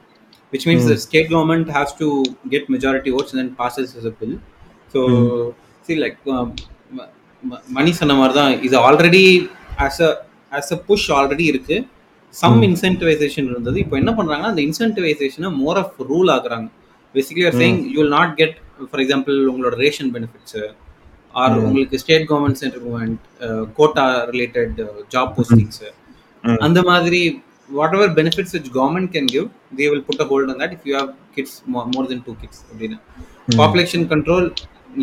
which means the state government has to get majority votes and then passes as a மணி சொன்ன மாதிரி தான் இது already as a as a push already இருக்கு. Some incentivisation இருந்தது. இப்போ என்ன பண்றாங்கன்னா அந்த இன்சென்டிவைசேஷனை மோர் ஆஃப் ரூல் ஆகுறாங்க basically are saying you will not get for example உங்களோட ரேஷன் பெனிஃபிட்ஸ் ஆர் உங்களுக்கு state government central government quota related job postings. அந்த மாதிரி whatever benefits which government can give they will put a hold on that if you have kids more then two kids அப்படின்னு. Population control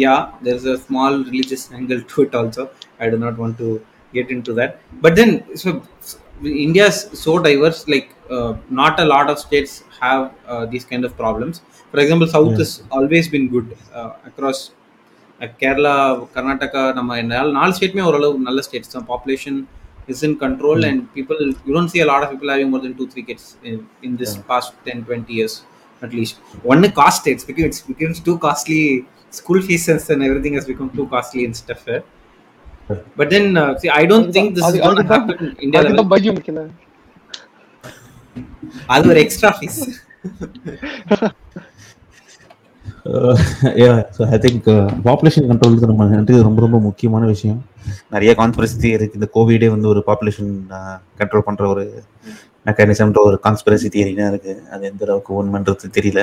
Yeah there is a small religious angle to it also I do not want to get into that but then India is so diverse. Like uh, not a lot of states have uh, these kind of problems. For example, South has always been good uh, across uh, Kerala, Karnataka. நம்ம நாலு நாலு ஸ்டேட்மே ஓரளவு நல்ல states தான் population is in control and people you don't see a lot of people having more than two three kids in this past ten twenty years at least ஒன்னு cost states because it's becomes too costly school fees and everything has become too costly in stuff but then see I don't think this is gonna happen India level அதுதான் பைஜு முக்கியல அது ஒரு extra fee so I think population கண்ட்ரோலுக்கு நம்ம நன்றி ரொம்ப ரொம்ப முக்கியமான விஷயம். நிறைய கான்ஸ்பிரசி இருக்கு. இந்த கோவிடே வந்து ஒரு பாப்புலேஷன் கண்ட்ரோல் பண்ற ஒரு மெக்கானிசம்ன்ற ஒரு கான்ஸ்பிரசி தியரினா இருக்கு அது எந்த அளவுக்கு உண்மைன்றது தெரியல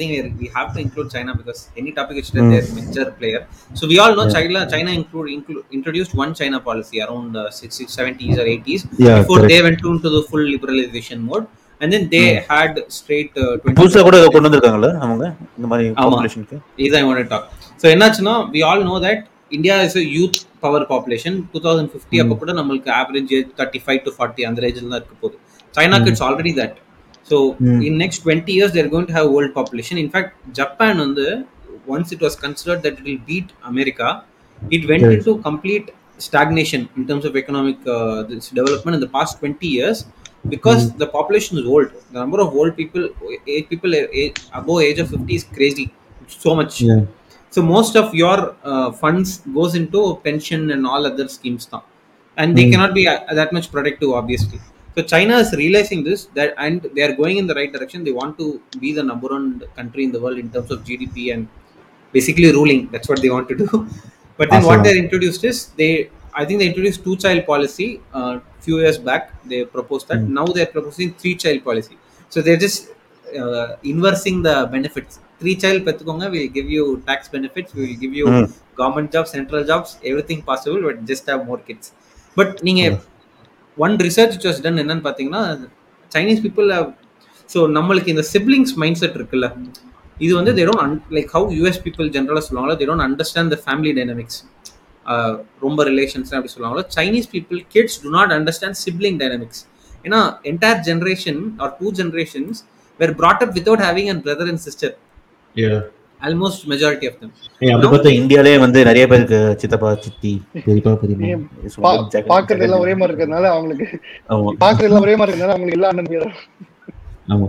think we have to include China because any topic is mm. their major player. So we all know Yeah. China. China include, include introduced one China policy around uh, 60s, 70s or 80s Yeah, before correct. they went into the full liberalization mode, and then they had straight uh, 20. புதுசா கூட ஏதோ கொண்டு வந்திருக்காங்கல்ல அவங்க இந்த மாதிரி. பாப்புலேஷனுக்கு I want to talk. So என்னாச்சுன்னா we all know that India is a youth power population. 2050 அப்போ கூட நம்மளுக்கு average age 35 to 40 அந்த ரேஞ்சில் தான் இருக்க போகுது சைனாக்கு it's already that so Mm. In next twenty years they're going to have world population in fact Japan வந்து once it was considered that it will beat America it Yes. In to complete stagnation in terms of economic development in the past 20 years because the population is old the number of old people age people age, above age of 50 is crazy It's so much Yeah. So most of your uh, funds goes into pension and all other schemes now and they Mm. cannot be uh, that much productive obviously. So china is realizing this that and they are going in the right direction. They want to be the number one country in the world in terms of gdp and basically ruling. That's what they want to do. But then what Awesome. they introduced is they i think they introduced two child policy uh, few years back. They proposed that. Mm. now they're proposing three child policy. So they're just uh, inversing the benefits. Three child பெத்துக்கோங்க will give you tax benefits we will give you Mm. government jobs central jobs everything possible but just have more kids. But நீங்க one research was done என்னன்னு பார்த்தீங்கன்னா Chinese people so நம்மளுக்கு இந்த siblings mindset இருக்குல்ல இது வந்து they don't like how US people ஜென்ரலாக சொல்லுவாங்களோ they don't understand the family dynamics ரொம்ப ரிலேஷன்ஸ் அப்படி சொல்லுவாங்களோ Chinese people kids do not understand sibling dynamics ஏன்னா entire generation or two generations were brought up without having a brother and sister. Almost majority of them. ஏய், அப்படி பார்த்தா இந்தியாலே வந்து நிறைய பேருக்கு சித்தப்பா சித்தி பெரியப்பா பெரியம்மா பாக்குறது எல்லாம் ஒரே மாதிரி இருக்கிறதுனால அவங்களுக்கு ஆமா. பாக்குறது எல்லாம் ஒரே மாதிரி இருக்கிறதுனால அவங்களுக்கு எல்லா அண்ணன் பேரும் ஆமா.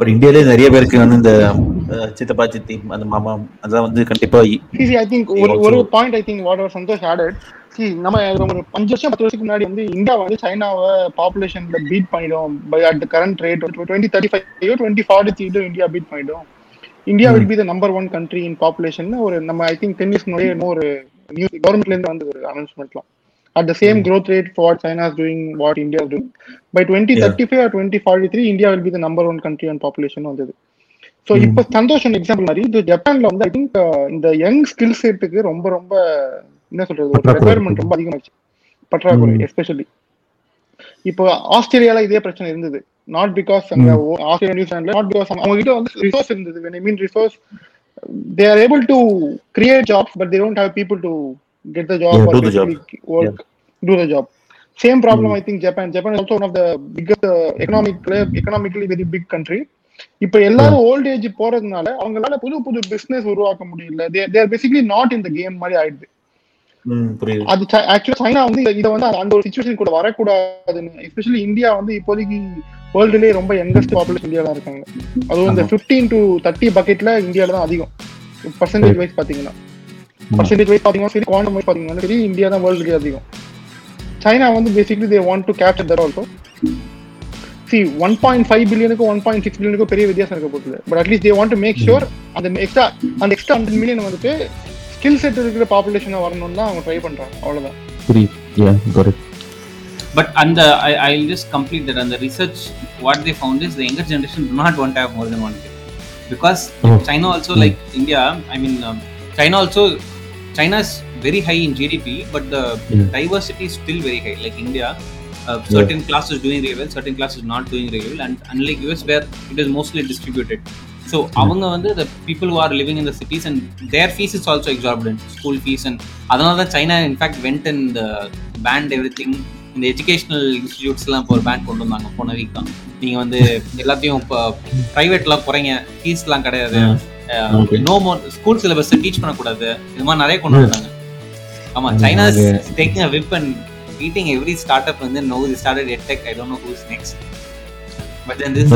பட் இந்தியாலே நிறைய பேருக்கு வந்து இந்த சித்தப்பா சித்தி அந்த மாமா அதெல்லாம் வந்து கண்டிப்பா ஐ திங்க் ஒரு ஒரு point I think what Santosh added நம்ம ஒரு அஞ்சு வருஷம் பத்து வருஷத்துக்கு முன்னாடி வந்து இந்தியா வந்து சைனாவை பாப்புலேஷன்ல பீட் பண்ணிடும். By at current rate twenty thirty five twenty forty three India beat பண்ணிடும். India will be the number one country in population ஒரு நம்ம ஐ திங்க் டென் இயர்ஸ் முன்னாடியே ஒரு நியூஸ் கவர்மெண்ட்ல இருந்து வந்து ஒரு அனௌன்ஸ்மெண்ட்லாம் at the same growth rate for what China is doing, what India is doing. By 2035 or 2043, India will be the number one country on population வந்தது. So. இப்போ சந்தோஷம் example மாதிரி இது ஜப்பான்ல வந்து ஐ திங்க் இந்த யங் ஸ்கில் செட்டுக்கு ரொம்ப ரொம்ப என்ன சொல்றது ஒரு இருக்கு. ரொம்ப அதிகமாச்சு பற்றாக்குறை Mm. எஸ்பெஷலி இப்போ ஆஸ்திரேலியால இதே பிரச்சனை இருந்தது நாட் பிகாஸ் அங்க ஓ- ஆஸ்திரேலியா நியூசிலாண்ட்ல நாட் பிகாஸ் அவங்க கிட்ட வந்து ரிசோர்ஸ் இருந்தது when I mean resource they are able to create jobs but they don't have people to get the job Yeah, or do the job. basically work do the job same problem Mm. i think japan japan is also one of the biggest uh, economic economically very big country இப்ப எல்லாரும் old age போறதுனால அவங்களால புது புது business உருவாக்க முடியல தேர் basically not இந்த game மாதிரி ஆயிடுது அது ஆக்சுவலா சைனா வந்து இதை வந்து அந்த ஒரு சுச்சுவேஷன் கூட வரக்கூடாதுன்னு எஸ்பெஷலி இந்தியா வந்து இப்போதைக்கு வேர்ல்டுலேயே ரொம்ப யங்கஸ்ட் பாப்புலேஷன் இந்தியால இருக்காங்க. அதுவும் இந்த ஆமா. பிப்டீன் டு தேர்ட்டி பக்கெட்ல இந்தியால தான் அதிகம். பர்சன்டேஜ் வைஸ் பாத்தீங்கன்னா. பர்சன்டேஜ் வைஸ் பாத்தீங்கன்னா சரி குவாண்டம் வைஸ் பாத்தீங்கன்னா சரி இந்தியா தான் வேர்ல்டுலேயே அதிகம். சைனா வந்து basically they want to capture that also see one point five பில்லியனுக்கும் one point six பில்லியனுக்கும் பெரிய வித்தியாசம் இருக்க போகுது. But at least they want to make sure அந்த எக்ஸ்ட்ரா அந்த எக்ஸ்ட்ரா ஹண்ட்ரட் மில்லியன் வந்துட்டு ஸ்கில் செட் இருக்கிற பாப்புலேஷனை வரணும்னு தான் அவங்க ட்ரை பண்றாங்க அவ்வளவுதான் புரியுது yeah got it But and the, I, I'll just complete that. And the research, what they found is the younger generation do not want to have more than one kid, because Oh. China also Hmm. like India. I mean, um, China also, China is very high in GDP, but the Yeah. diversity is still very high. Like India, uh, certain classes doing really well, certain classes not doing really well, and unlike US where it is mostly distributed. So அவங்க வந்து the people who are living in the cities and their fees is also exorbitant, school fees and அதனால தான் China in fact went and banned everything இந்த educational இன்ஸ்டிடியூட்ஸ்லாம் இப்போ ஒரு bank கொண்டு வந்தாங்க போன வீக் தான். நீங்கள் வந்து எல்லாத்தையும் இப்போ ப்ரைவேட்லாம் குறைங்க ஃபீஸ்லாம் கிடையாது. No more school syllabus teach பண்ணக்கூடாது. இது மாதிரி நிறைய கொண்டு வந்தாங்க. ஆமா ஆமா, சைனா அது- taking a whip and beating every startup வந்து no started edtech I don't know who's next but then this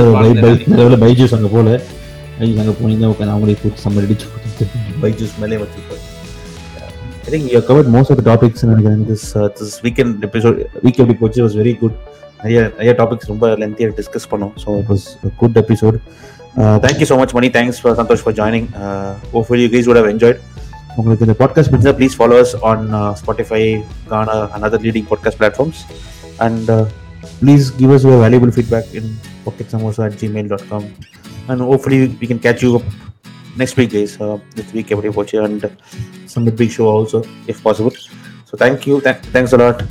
Byju's அங்கே போல. பைஜூஸ் அங்கே போனீங்கன்னா உட்காந்து அவங்களே கூட்டு சம்மர் அடிச்சு கொடுத்து பைஜூஸ் மேலே வச்சுருப்பாங்க I think you covered most of the topics நினைக்கிறேன் this this weekend episode week எப்படி போச்சு வாஸ் வெரி குட் நிறைய நிறைய டாபிக்ஸ் ரொம்ப லென்த்தியாக டிஸ்கஸ் பண்ணோம். So it was good episode thank you so much Mani thanks for Santosh for joining hopeful you guys would have enjoyed உங்களுக்கு இந்த podcast பிடிச்சா please followers on Spotify Gaana another leading podcast platforms and please give us your valuable feedback in pocket feedback at Gmail dot com And hopefully, we can catch you up next week, guys. Uh, this week, everybody watch and some big show also, if possible. So, thank you. Th- thanks a lot.